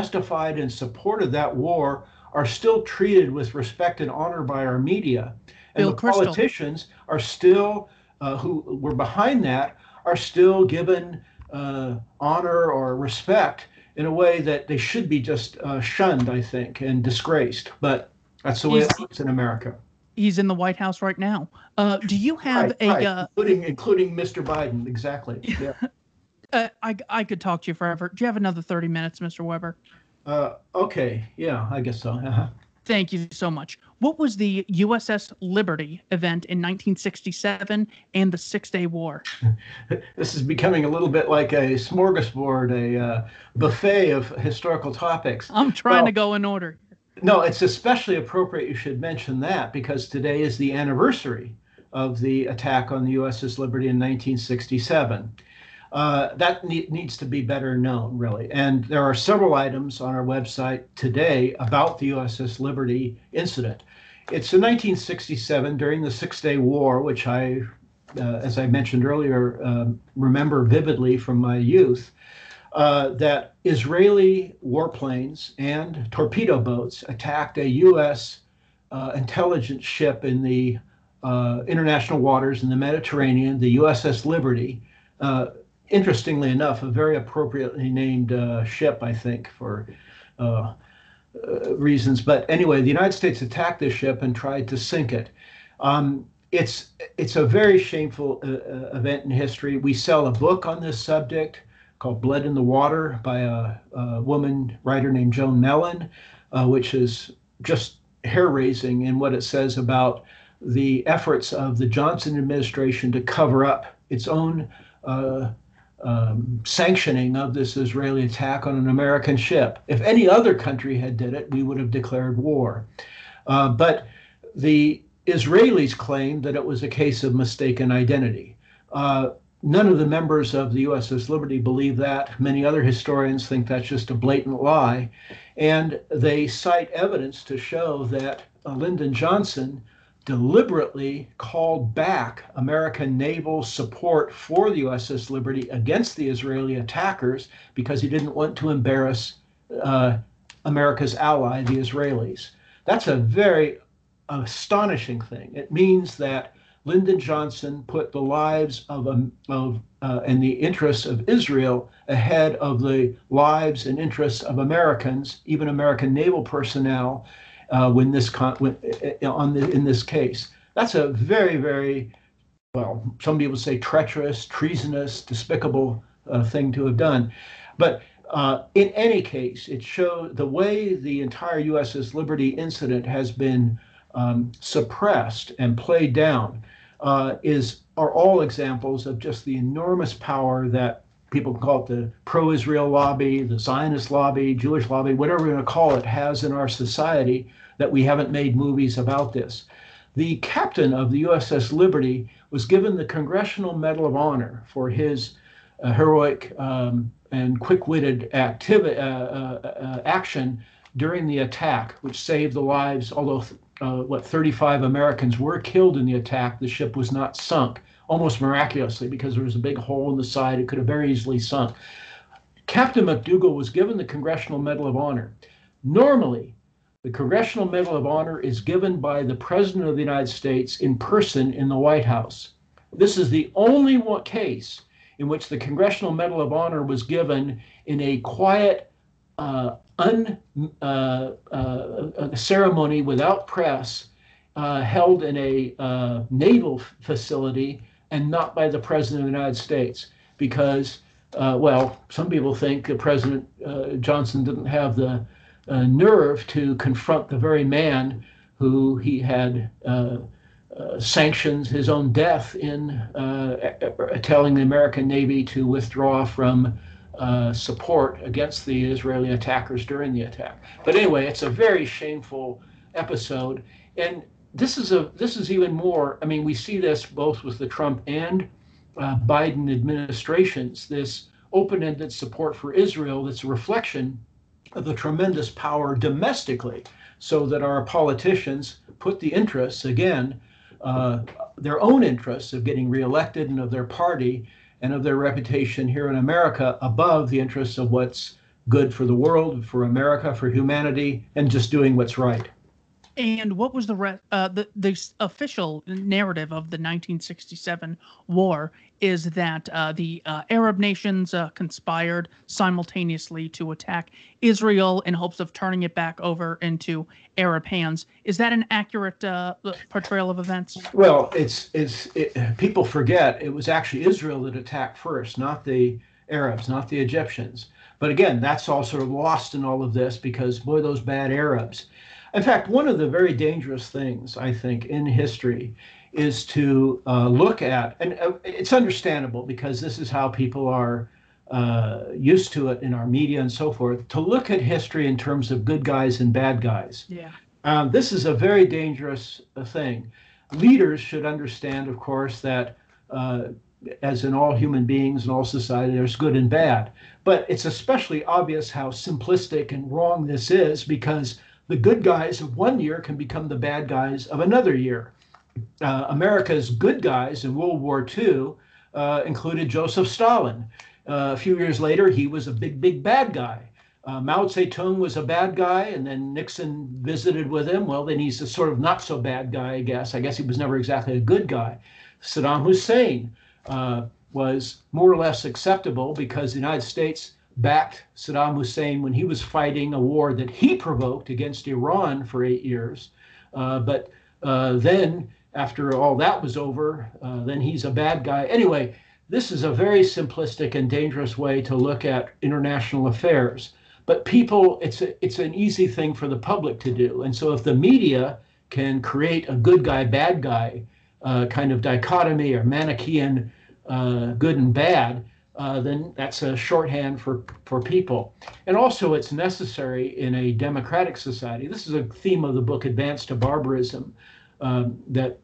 justified and supported that war are still treated with respect and honor by our media. Bill the Kristol. politicians are still uh, who were behind that are still given uh, honor or respect in a way that they should be just uh, shunned, I think, and disgraced. But that's the way He's- it works in America. He's in the White House right now. Uh, do you have Right, a? right, Uh, including including Mr. Biden, exactly. Yeah. Uh, I I could talk to you forever. Do you have another thirty minutes, Mr. Weber? Uh, okay, yeah, I guess so. Uh-huh. Thank you so much. What was the USS Liberty event in 1967 and the Six Day War? This is becoming a little bit like a smorgasbord, a uh, buffet of historical topics. I'm trying Well- to go in order. No, it's especially appropriate you should mention that because today is the anniversary of the attack on the USS Liberty in 1967. Uh, that ne- needs to be better known, really. And there are several items on our website today about the USS Liberty incident. It's in 1967 during the Six Day War, which I, uh, as I mentioned earlier, um remember vividly from my youth uh, that Israeli warplanes and torpedo boats attacked a U.S. Uh, intelligence ship in the uh, international waters in the Mediterranean, the USS Liberty. Uh, interestingly enough, a very appropriately named uh, ship, I think, for uh, uh, reasons. But anyway, the United States attacked this ship and tried to sink it. Um, it's it's a very shameful uh, uh, event in history. We sell a book on this subject called Blood in the Water by a, a woman writer named Joan Mellen, which is just hair raising in what it says about the efforts of the Johnson administration to cover up its own uh, um, sanctioning of this Israeli attack on an American ship. If any other country had did it, we would have declared war. Uh, but the Israelis claimed that it was a case of mistaken identity. Uh, none of the members of the USS Liberty believe that. Many other historians think that's just a blatant lie. And they cite evidence to show that uh, Lyndon Johnson deliberately called back American naval support for the USS Liberty against the Israeli attackers because he didn't want to embarrass uh, America's ally, the Israelis. That's a very astonishing thing. It means that Lyndon Johnson put the lives of, um, of uh, and the interests of Israel ahead of the lives and interests of Americans, even American naval personnel, uh, when this con- when, uh, on the, in this case. That's a very, very well. Some people say treacherous, treasonous, despicable uh, thing to have done, but. Uh, in any case, it showed the way the entire USS Liberty incident has been um, suppressed and played down uh, is are all examples of just the enormous power that people call it the pro-Israel lobby, the Zionist lobby, Jewish lobby, whatever we're going to call it, has in our society that we haven't made movies about this. The captain of the USS Liberty was given the Congressional Medal of Honor for his uh, heroic um, and quick-witted activity uh, uh, action during the attack, which saved the lives, although uh, what 35 Americans were killed in the attack. The ship was not sunk, almost miraculously, because there was a big hole in the side. It could have very easily sunk. Captain McDougal was given the Congressional Medal of Honor. Normally, the Congressional Medal of Honor is given by the President of the United States in person in the White House. This is the only one case in which the Congressional Medal of Honor was given in a quiet, uh, un, uh, uh, ceremony without press uh, held in a uh, naval facility and not by the President of the United States because, uh, well, some people think that President Johnson didn't have the nerve to confront the very man who he had uh, sanctions his own death in uh, telling the American Navy to withdraw from uh, support against the Israeli attackers during the attack. But anyway, it's a very shameful episode, and this is a this is even more. I mean, we see this both with the Trump and uh, Biden administrations. This open-ended support for Israel that's a reflection of the tremendous power domestically, so that our politicians put the interests again uh, their own interests of getting reelected and of their party and of their reputation here in America above the interests of what's good for the world, for America, for humanity, and just doing what's right. And what was the re- uh, the the official narrative of the 1967 war is that uh, the uh, Arab nations uh, conspired simultaneously to attack Israel in hopes of turning it back over into Arab hands. Is that an accurate uh, portrayal of events? Well, it's it's it, people forget it was actually Israel that attacked first, not the Arabs, not the Egyptians. But again, that's all sort of lost in all of this because boy, those bad Arabs. In fact, one of the very dangerous things I think in history is to uh, look at, and uh, it's understandable because this is how people are uh, used to it in our media and so forth, to look at history in terms of good guys and bad guys. Yeah. Um, this is a very dangerous uh, thing. Leaders should understand, of course, that uh, as in all human beings and all society, there's good and bad. But it's especially obvious how simplistic and wrong this is because the good guys of one year can become the bad guys of another year. Uh, America's good guys in World War II uh, included Joseph Stalin. Uh, a few years later, he was a big, big bad guy. Uh, Mao Zedong was a bad guy, and then Nixon visited with him. Well, then he's a sort of not so bad guy, I guess. I guess he was never exactly a good guy. Saddam Hussein uh, was more or less acceptable because the United States backed Saddam Hussein when he was fighting a war that he provoked against Iran for eight years. Uh, but uh, then, after all that was over, uh, then he's a bad guy. Anyway, this is a very simplistic and dangerous way to look at international affairs. But people, it's a, it's an easy thing for the public to do. And so, if the media can create a good guy, bad guy uh, kind of dichotomy or Manichaean uh, good and bad, uh, then that's a shorthand for, for people. And also, it's necessary in a democratic society. This is a theme of the book Advance to Barbarism um, that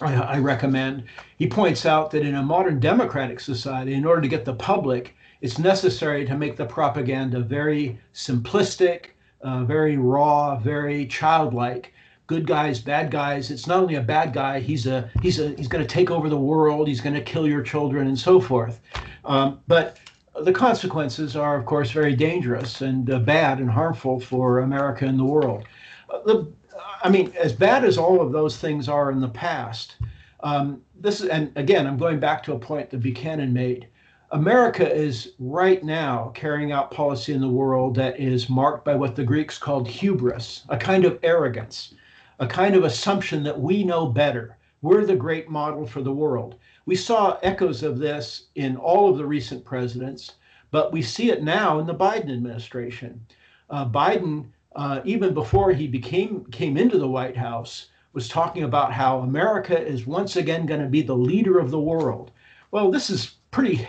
I, I, recommend. He points out that in a modern democratic society, in order to get the public, it's necessary to make the propaganda very simplistic, uh, very raw, very childlike good guys, bad guys. It's not only a bad guy; he's a he's a he's going to take over the world. He's going to kill your children and so forth. Um, but the consequences are, of course, very dangerous and uh, bad and harmful for America and the world. Uh, the, I mean, as bad as all of those things are in the past, um, this is, and again, I'm going back to a point that Buchanan made. America is right now carrying out policy in the world that is marked by what the Greeks called hubris, a kind of arrogance a kind of assumption that we know better. We're the great model for the world. We saw echoes of this in all of the recent presidents, but we see it now in the Biden administration. Uh, Biden, uh, even before he became came into the White House, was talking about how America is once again going to be the leader of the world. Well, this is pretty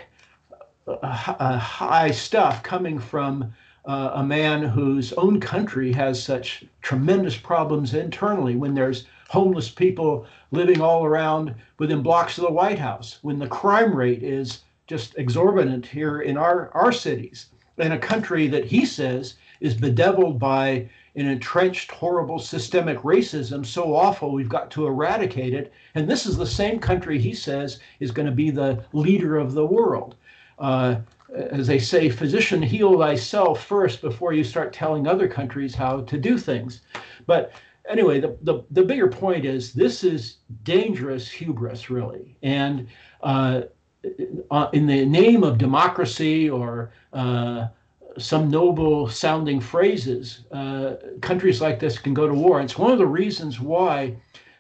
uh, uh high stuff coming from uh, a man whose own country has such tremendous problems internally when there's homeless people living all around within blocks of the White House, when the crime rate is just exorbitant here in our, our cities, in a country that he says is bedeviled by an entrenched, horrible systemic racism so awful we've got to eradicate it. And this is the same country he says is going to be the leader of the world. Uh, as they say, physician, heal thyself first before you start telling other countries how to do things. But anyway, the, the, the bigger point is this is dangerous hubris, really. And uh, uh, in the name of democracy or uh, some noble sounding phrases, uh, countries like this can go to war. It's one of the reasons why.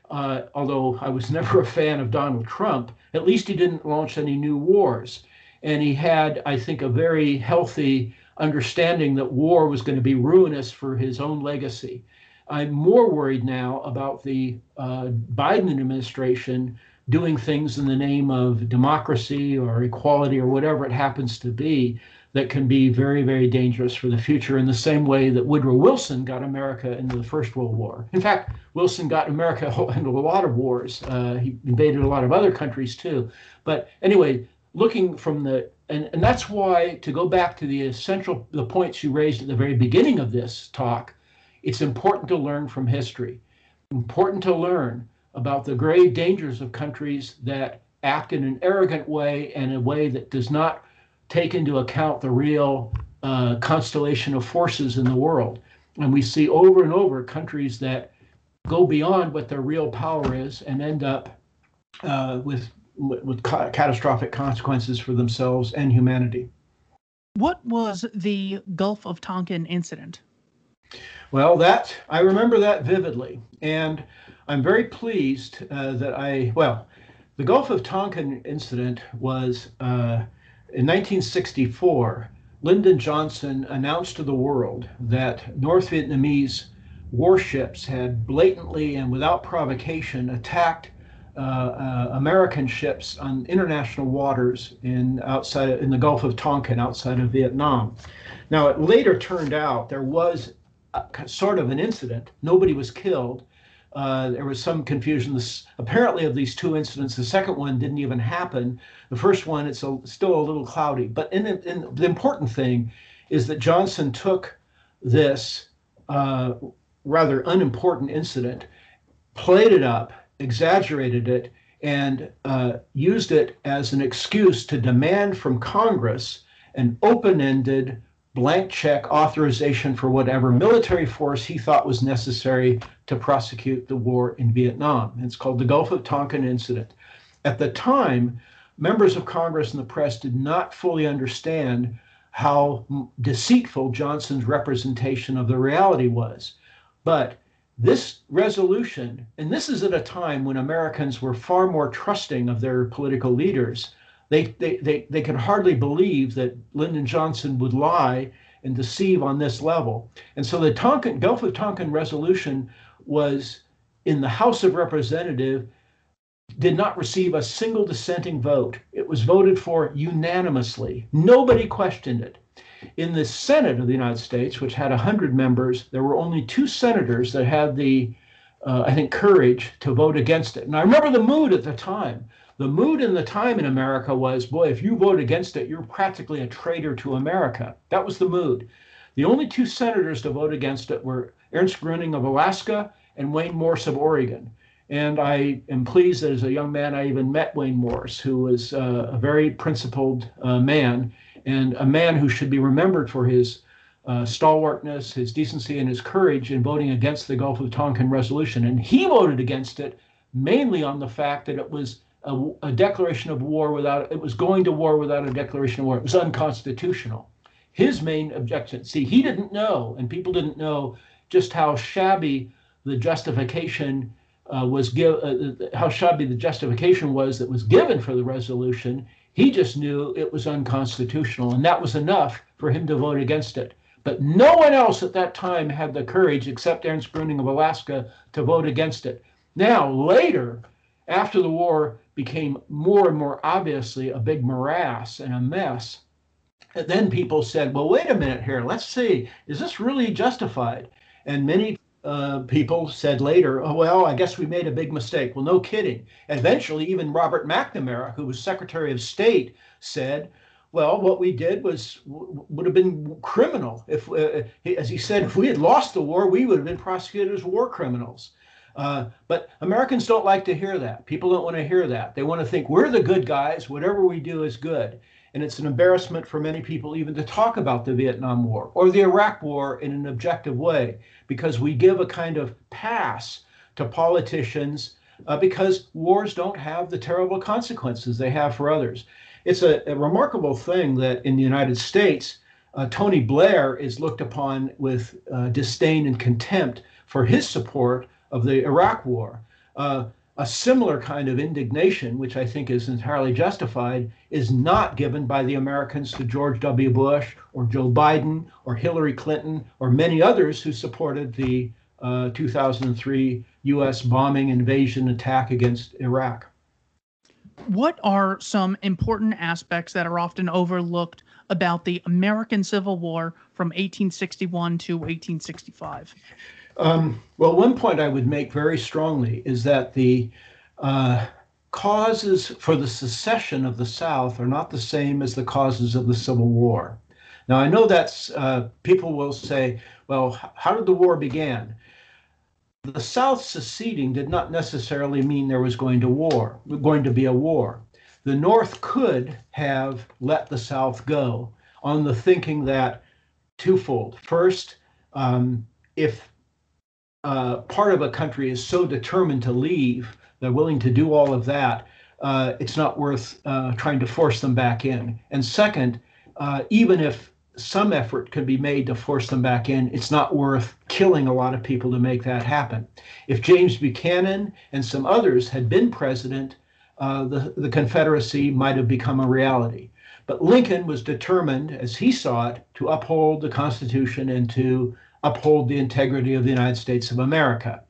Uh, although I was never a fan of Donald Trump, at least he didn't launch any new wars and he had, I think, a very healthy understanding that war was going to be ruinous for his own legacy. I'm more worried now about the uh, Biden administration doing things in the name of democracy or equality or whatever it happens to be that can be very, very dangerous for the future in the same way that Woodrow Wilson got America into the First World War. In fact, Wilson got America into a lot of wars. Uh, he invaded a lot of other countries too. But anyway, looking from the and, and that's why to go back to the essential the points you raised at the very beginning of this talk it's important to learn from history important to learn about the grave dangers of countries that act in an arrogant way and a way that does not take into account the real uh, constellation of forces in the world and we see over and over countries that go beyond what their real power is and end up uh, with with ca- catastrophic consequences for themselves and humanity. What was the Gulf of Tonkin incident? Well, that I remember that vividly, and I'm very pleased uh, that I well, the Gulf of Tonkin incident was uh, in 1964. Lyndon Johnson announced to the world that North Vietnamese warships had blatantly and without provocation attacked uh, uh, American ships on international waters in outside in the Gulf of Tonkin outside of Vietnam. Now it later turned out there was sort of an incident. Nobody was killed. Uh, there was some confusion. This, apparently, of these two incidents, the second one didn't even happen. The first one, it's a, still a little cloudy. But in, in, the important thing is that Johnson took this uh, rather unimportant incident, played it up, exaggerated it, and uh, used it as an excuse to demand from Congress an open ended, blank check authorization for whatever military force he thought was necessary to prosecute the war in Vietnam. It's called the Gulf of Tonkin Incident. At the time, members of Congress and the press did not fully understand how deceitful Johnson's representation of the reality was. But this resolution, and this is at a time when Americans were far more trusting of their political leaders, they, they, they, they could hardly believe that Lyndon Johnson would lie and deceive on this level. And so the Tonkin, Gulf of Tonkin resolution was in the House of Representatives, did not receive a single dissenting vote. It was voted for unanimously. Nobody questioned it. In the Senate of the United States, which had 100 members, there were only two senators that had the, uh, I think, courage to vote against it. And I remember the mood at the time. The mood in the time in America was, boy, if you vote against it, you're practically a traitor to America. That was the mood. The only two senators to vote against it were Ernst Gruening of Alaska and Wayne Morse of Oregon. And I am pleased that as a young man, I even met Wayne Morse, who was uh, a very principled uh, man and a man who should be remembered for his uh, stalwartness, his decency, and his courage in voting against the Gulf of Tonkin resolution. And he voted against it mainly on the fact that it was a, a, declaration of war without, it was going to war without a declaration of war. It was unconstitutional. His main objection, see, he didn't know, and people didn't know just how shabby the justification uh, was give, uh, how shabby the justification was that was given for the resolution he just knew it was unconstitutional, and that was enough for him to vote against it. But no one else at that time had the courage, except Ernst Gruening of Alaska, to vote against it. Now, later, after the war became more and more obviously a big morass and a mess, then people said, well, wait a minute here. Let's see. Is this really justified? And many uh, people said later, oh, well, I guess we made a big mistake. Well, no kidding. Eventually, even Robert McNamara, who was Secretary of State, said, well, what we did was would have been criminal. If, uh, as he said, if we had lost the war, we would have been prosecuted as war criminals. Uh, but Americans don't like to hear that. People don't want to hear that. They want to think we're the good guys. Whatever we do is good. And it's an embarrassment for many people even to talk about the Vietnam War or the Iraq War in an objective way because we give a kind of pass to politicians uh, because wars don't have the terrible consequences they have for others. It's a, a remarkable thing that in the United States, uh, Tony Blair is looked upon with uh, disdain and contempt for his support of the Iraq War. Uh, a similar kind of indignation, which I think is entirely justified, is not given by the Americans to George W. Bush or Joe Biden or Hillary Clinton or many others who supported the uh, 2003 U.S. bombing invasion attack against Iraq. What are some important aspects that are often overlooked about the American Civil War from 1861 to 1865? Um, well, one point I would make very strongly is that the uh, causes for the secession of the South are not the same as the causes of the Civil War. Now, I know that's uh, people will say, well, how did the war begin? The South seceding did not necessarily mean there was going to war, going to be a war. The North could have let the South go on the thinking that twofold. First, um, if uh, part of a country is so determined to leave, they're willing to do all of that, uh, it's not worth uh, trying to force them back in. And second, uh, even if some effort could be made to force them back in, it's not worth killing a lot of people to make that happen. If James Buchanan and some others had been president, uh, the, the Confederacy might have become a reality. But Lincoln was determined, as he saw it, to uphold the Constitution and to uphold the integrity of the United States of America.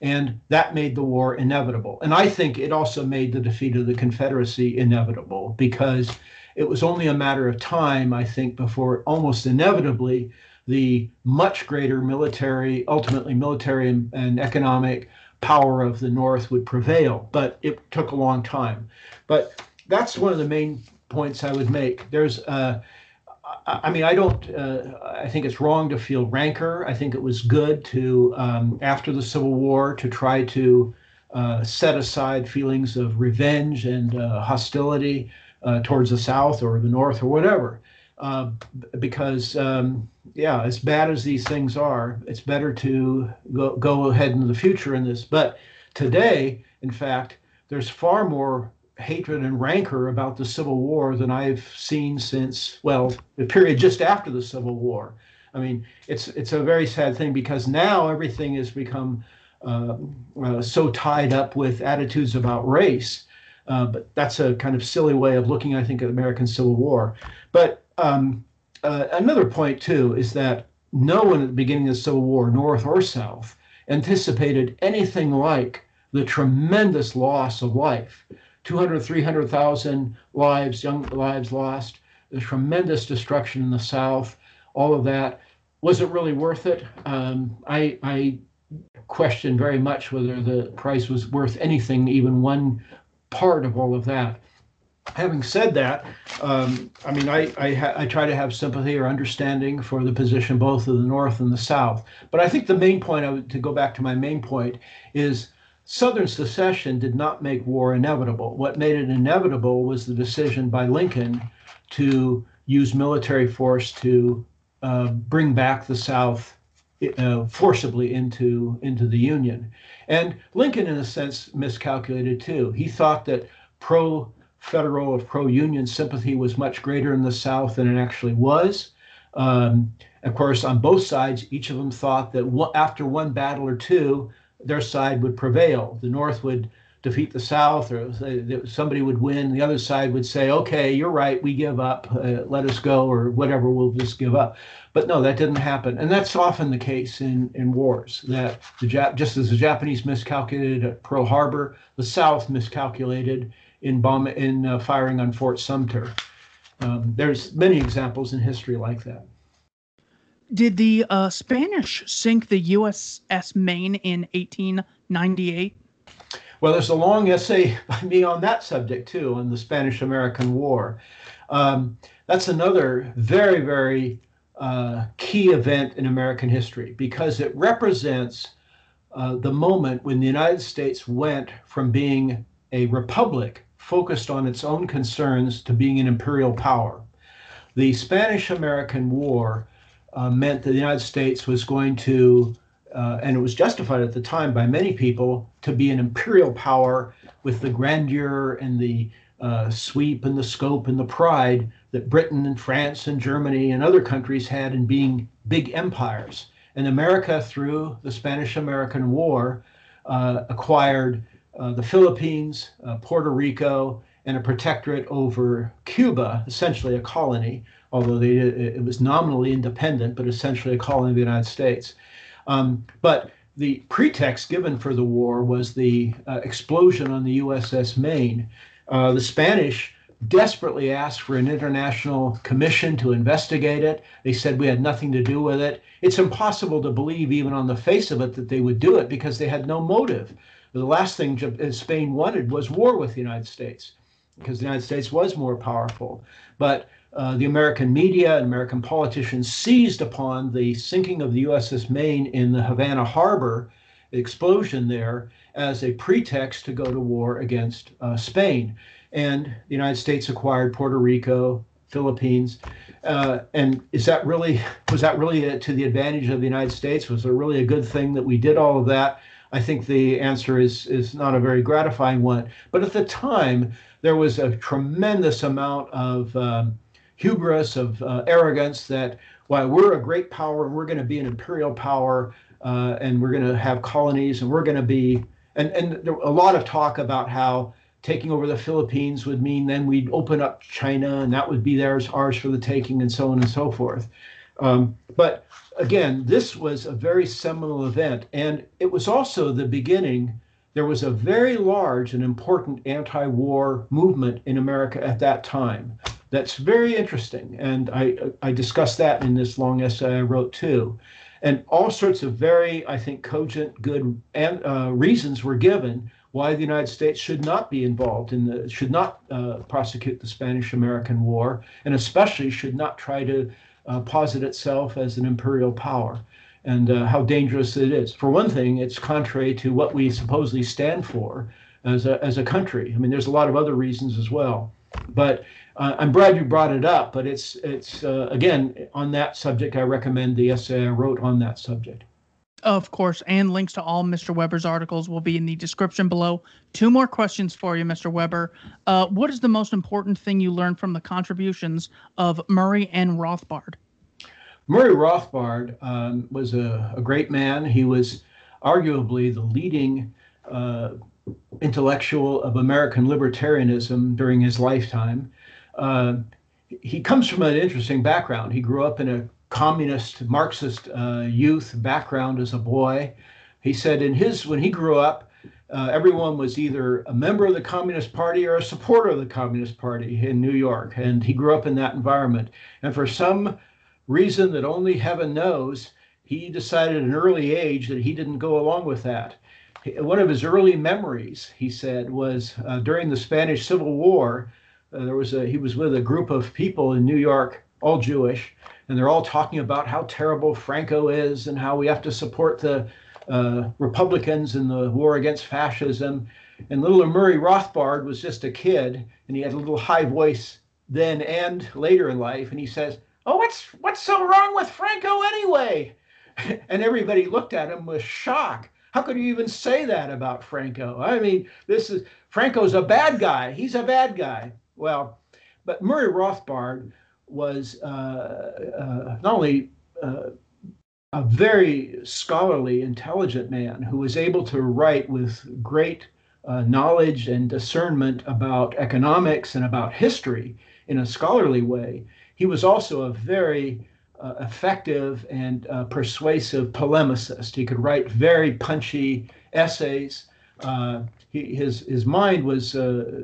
And that made the war inevitable. And I think it also made the defeat of the Confederacy inevitable because it was only a matter of time, I think, before almost inevitably the much greater military, ultimately military and, economic power of the North would prevail. But it took a long time. But that's one of the main points I would make. There's uh, I mean, I don't. Uh, I think it's wrong to feel rancor. I think it was good to, um, after the Civil War, to try to uh, set aside feelings of revenge and uh, hostility uh, towards the South or the North or whatever. Uh, because, um, yeah, as bad as these things are, it's better to go, go ahead in the future in this. But today, in fact, there's far more hatred and rancor about the Civil War than I've seen since, well, the period just after the Civil War. I mean, it's it's a very sad thing because now everything has become uh, uh, so tied up with attitudes about race. Uh, but that's a kind of silly way of looking, I think, at American Civil War. But um, uh, another point too is that no one at the beginning of the Civil War, North or South, anticipated anything like the tremendous loss of life 200, 300,000 lives, young lives lost, the tremendous destruction in the South, all of that. Was it really worth it? Um, I, I question very much whether the price was worth anything, even one part of all of that. Having said that, um, I mean, I, I, I, try to have sympathy or understanding for the position both of the North and the South. But I think the main point, I would, to go back to my main point, is Southern secession did not make war inevitable. What made it inevitable was the decision by Lincoln to use military force to uh, bring back the South uh, forcibly into into the Union. And Lincoln, in a sense, miscalculated too. He thought that pro federal or pro union sympathy was much greater in the South than it actually was. Um, of course, on both sides, each of them thought that after one battle or two, their side would prevail. The North would defeat the South, or somebody would win. The other side would say, "Okay, you're right. We give up. Uh, let us go, or whatever. We'll just give up." But no, that didn't happen, and that's often the case in in wars. That the Jap- just as the Japanese miscalculated at Pearl Harbor, the South miscalculated in bomb in uh, firing on Fort Sumter. Um, there's many examples in history like that. Did the uh, Spanish sink the USS Maine in 1898? Well, there's a long essay by me on that subject too, on the Spanish American War. Um, that's another very, very uh, key event in American history because it represents uh, the moment when the United States went from being a republic focused on its own concerns to being an imperial power. The Spanish American War uh, meant that the United States was going to, uh, and it was justified at the time by many people, to be an imperial power with the grandeur and the uh, sweep and the scope and the pride that Britain and France and Germany and other countries had in being big empires. And America, through the Spanish American War, uh, acquired uh, the Philippines, uh, Puerto Rico, and a protectorate over Cuba, essentially a colony, although they, it was nominally independent, but essentially a colony of the United States. Um, but the pretext given for the war was the uh, explosion on the USS Maine. Uh, the Spanish desperately asked for an international commission to investigate it. They said we had nothing to do with it. It's impossible to believe, even on the face of it, that they would do it because they had no motive. The last thing Spain wanted was war with the United States because the United States was more powerful. But uh, the American media and American politicians seized upon the sinking of the USS Maine in the Havana harbor, explosion there, as a pretext to go to war against uh, Spain. And the United States acquired Puerto Rico, Philippines. Uh, and is that really was that really to the advantage of the United States? Was it really a good thing that we did all of that? I think the answer is is not a very gratifying one. But at the time, there was a tremendous amount of um, hubris, of uh, arrogance that while we're a great power, and we're going to be an imperial power, uh, and we're going to have colonies, and we're going to be and and a lot of talk about how taking over the Philippines would mean then we'd open up China and that would be theirs, ours for the taking, and so on and so forth. Um, but again, this was a very seminal event, and it was also the beginning. There was a very large and important anti war movement in America at that time. That's very interesting. And I, I discussed that in this long essay I wrote too. And all sorts of very, I think, cogent, good and, uh, reasons were given why the United States should not be involved in the should not uh, prosecute the Spanish-American War, and especially should not try to uh, posit itself as an imperial power, and uh, how dangerous it is. For one thing, it's contrary to what we supposedly stand for as a as a country. I mean, there's a lot of other reasons as well, but. Uh, I'm glad you brought it up, but it's it's uh, again on that subject. I recommend the essay I wrote on that subject. Of course, and links to all Mr. Weber's articles will be in the description below. Two more questions for you, Mr. Weber. Uh, what is the most important thing you learned from the contributions of Murray N. Rothbard? Murray Rothbard um, was a, a, great man. He was arguably the leading uh, intellectual of American libertarianism during his lifetime. Uh, he comes from an interesting background. He grew up in a communist Marxist uh, youth background as a boy. He said in his when he grew up, uh, everyone was either a member of the Communist Party or a supporter of the Communist Party in New York, and he grew up in that environment. And for some reason that only heaven knows, he decided at an early age that he didn't go along with that. One of his early memories, he said, was uh, during the Spanish Civil War. Uh, there was a, he was with a group of people in New York, all Jewish, and they're all talking about how terrible Franco is and how we have to support the uh, Republicans in the war against fascism. And little Murray Rothbard was just a kid, and he had a little high voice then and later in life, and he says, "Oh, what's what's so wrong with Franco anyway?" and everybody looked at him with shock. How could you even say that about Franco? I mean, this is Franco's a bad guy. He's a bad guy. Well, but Murray Rothbard was uh, uh, not only uh, a very scholarly, intelligent man who was able to write with great uh, knowledge and discernment about economics and about history in a scholarly way, he was also a very uh, effective and uh, persuasive polemicist. He could write very punchy essays. He, his his mind was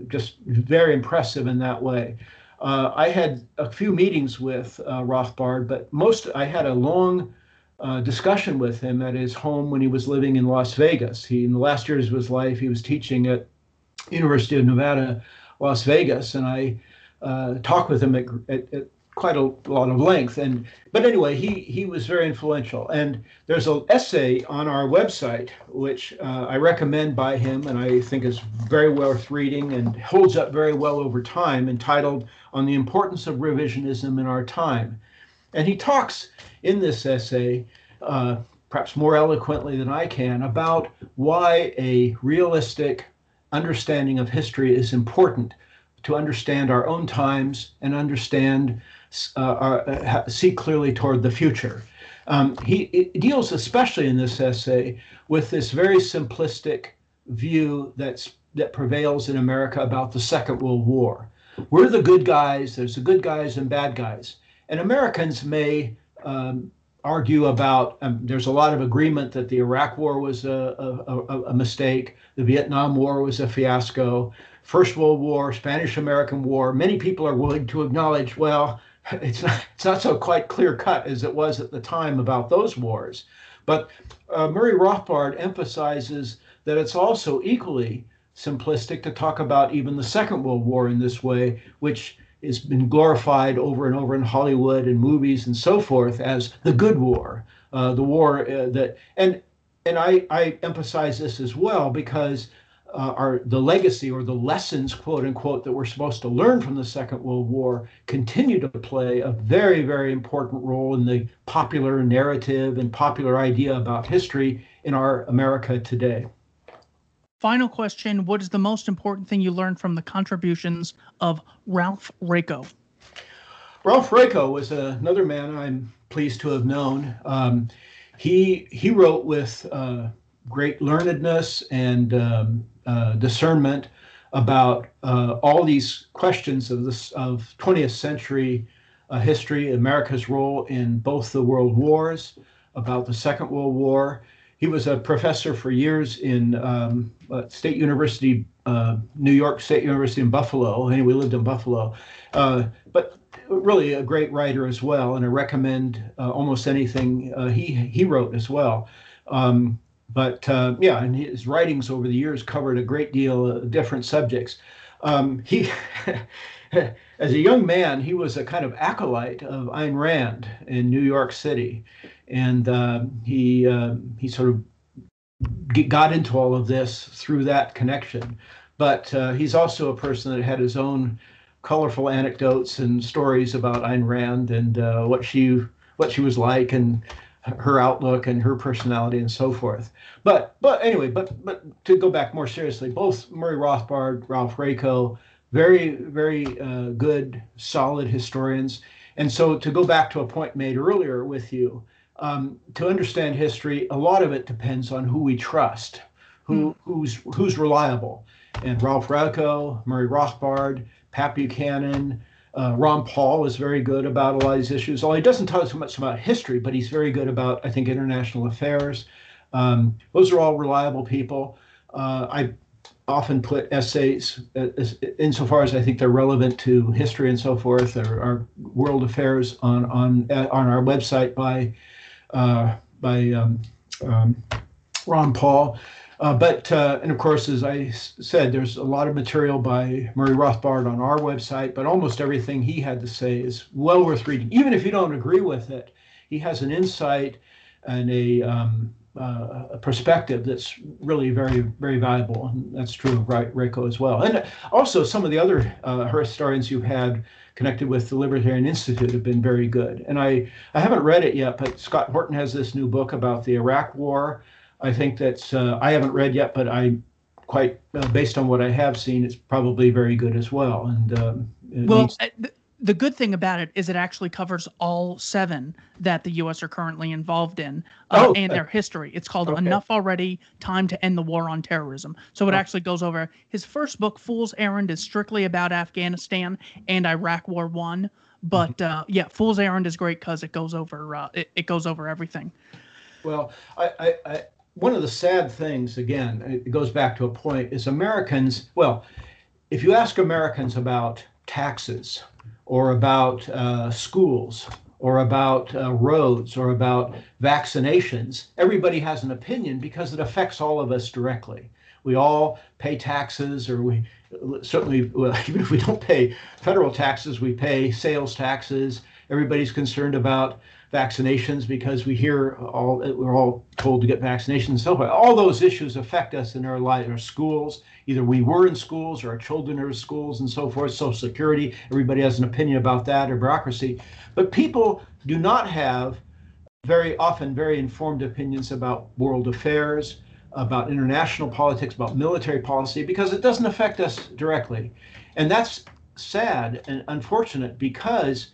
just very impressive in that way. Uh, I had a few meetings with uh, Rothbard, but most I had a long uh, discussion with him at his home when he was living in Las Vegas. He, in the last years of his life, he was teaching at University of Nevada, Las Vegas, and I uh, talked with him at, at, at quite a lot of length. And but anyway, he he was very influential. And there's an essay on our website which uh, I recommend by him, and I think is very worth reading and holds up very well over time, entitled "On the Importance of Revisionism in Our Time." And he talks in this essay. Uh, perhaps more eloquently than I can, about why a realistic understanding of history is important to understand our own times and understand uh, uh, see clearly toward the future. Um, he deals especially in this essay with this very simplistic view that's that prevails in America about the Second World War. We're the good guys. There's the good guys and bad guys, and Americans may um, argue about. Um, there's a lot of agreement that the Iraq War was a, a, a, mistake. The Vietnam War was a fiasco. First World War, Spanish American War. Many people are willing to acknowledge, well, it's not, it's not so quite clear cut as it was at the time about those wars. But uh, Murray Rothbard emphasizes that it's also equally simplistic to talk about even the Second World War in this way, which has been glorified over and over in Hollywood and movies and so forth as the good war, uh, the war uh, that and and I, I emphasize this as well because uh, are the legacy or the lessons, quote unquote, that we're supposed to learn from the Second World War continue to play a very, very important role in the popular narrative and popular idea about history in our America today. Final question What is the most important thing you learned from the contributions of Ralph Raico? Ralph Raico was another man I'm pleased to have known. Um, he he wrote with uh, great learnedness and um, uh, discernment about uh, all these questions of this of 20th century uh, history, America's role in both the world wars, about the Second World War. He was a professor for years in um, uh, State University, uh, New York State University in Buffalo. And we lived in Buffalo, but really a great writer as well. And I recommend almost anything he he wrote as well. Um, but uh, yeah, and his writings over the years covered a great deal of different subjects. Um, he, as a young man, he was a kind of acolyte of Ayn Rand in New York City, and uh, he uh, he sort of got into all of this through that connection. But uh, he's also a person that had his own colorful anecdotes and stories about Ayn Rand and uh, what she what she was like and her outlook and her personality and so forth. But but anyway, but but to go back more seriously, both Murray Rothbard, Ralph Raico, very very uh, good, solid historians. And so to go back to a point made earlier with you, um, to understand history, a lot of it depends on who we trust, who mm. who's who's reliable. And Ralph Raico, Murray Rothbard, Pat Buchanan, uh, Ron Paul is very good about a lot of these issues. Although he doesn't talk so much about history, but he's very good about, I think, international affairs. Um, those are all reliable people. Uh, I often put essays, as, insofar as I think they're relevant to history and so forth, or, or world affairs, on on on our website by uh, by um, um, Ron Paul. Uh, but, uh, and of course, as I said, there's a lot of material by Murray Rothbard on our website, but almost everything he had to say is well worth reading. Even if you don't agree with it, he has an insight and a, um, uh, a perspective that's really very, very valuable. And that's true of Raico as well. And also, some of the other uh, historians you've had connected with the Libertarian Institute have been very good. And I, I haven't read it yet, but Scott Horton has this new book about the Iraq War I think that's uh, I haven't read yet, but I quite uh, based on what I have seen, it's probably very good as well. And um, well, needs- uh, the good thing about it is it actually covers all seven that the U.S. are currently involved in uh, oh, and their history. It's called okay. Enough Already: Time to End the War on Terrorism. So it oh. actually goes over his first book, Fool's Errand, is strictly about Afghanistan and Iraq War One. But mm-hmm. uh, yeah, Fool's Errand is great because it goes over uh, it, it goes over everything. Well, I, I, one of the sad things, again, it goes back to a point, is Americans, well, if you ask Americans about taxes or about uh, schools or about uh, roads or about vaccinations, everybody has an opinion because it affects all of us directly. We all pay taxes, or we certainly, well, even if we don't pay federal taxes, we pay sales taxes. Everybody's concerned about vaccinations because we hear all we're all told to get vaccinations and so forth. All those issues affect us in our lives, our schools. Either we were in schools or our children are in schools and so forth. Social Security, everybody has an opinion about that, or bureaucracy. But people do not have very often very informed opinions about world affairs, about international politics, about military policy, because it doesn't affect us directly. And that's sad and unfortunate because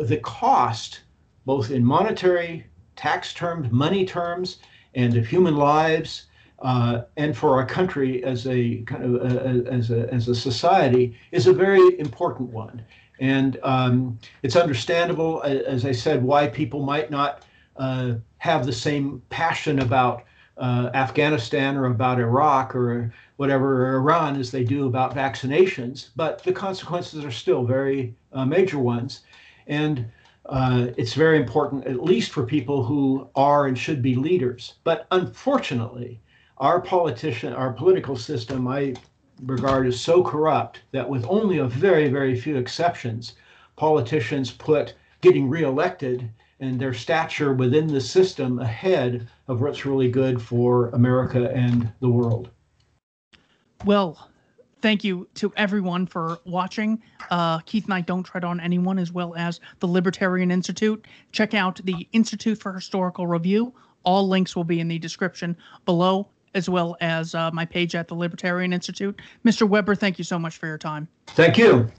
the cost both in monetary tax terms, money terms, and of human lives, uh, and for our country as a kind of uh, as a as a society is a very important one. And um, it's understandable, as I said, why people might not uh, have the same passion about uh, Afghanistan or about Iraq or whatever or Iran as they do about vaccinations. But the consequences are still very uh, major ones. And uh, it's very important, at least for people who are and should be leaders. But unfortunately, our politician, our political system, I regard as so corrupt that with only a very, very few exceptions, politicians put getting reelected and their stature within the system ahead of what's really good for America and the world. Well, thank you to everyone for watching. Uh, Keith Knight, Don't Tread on Anyone, as well as the Libertarian Institute. Check out the Institute for Historical Review. All links will be in the description below, as well as uh, my page at the Libertarian Institute. Mr. Weber, thank you so much for your time. Thank you.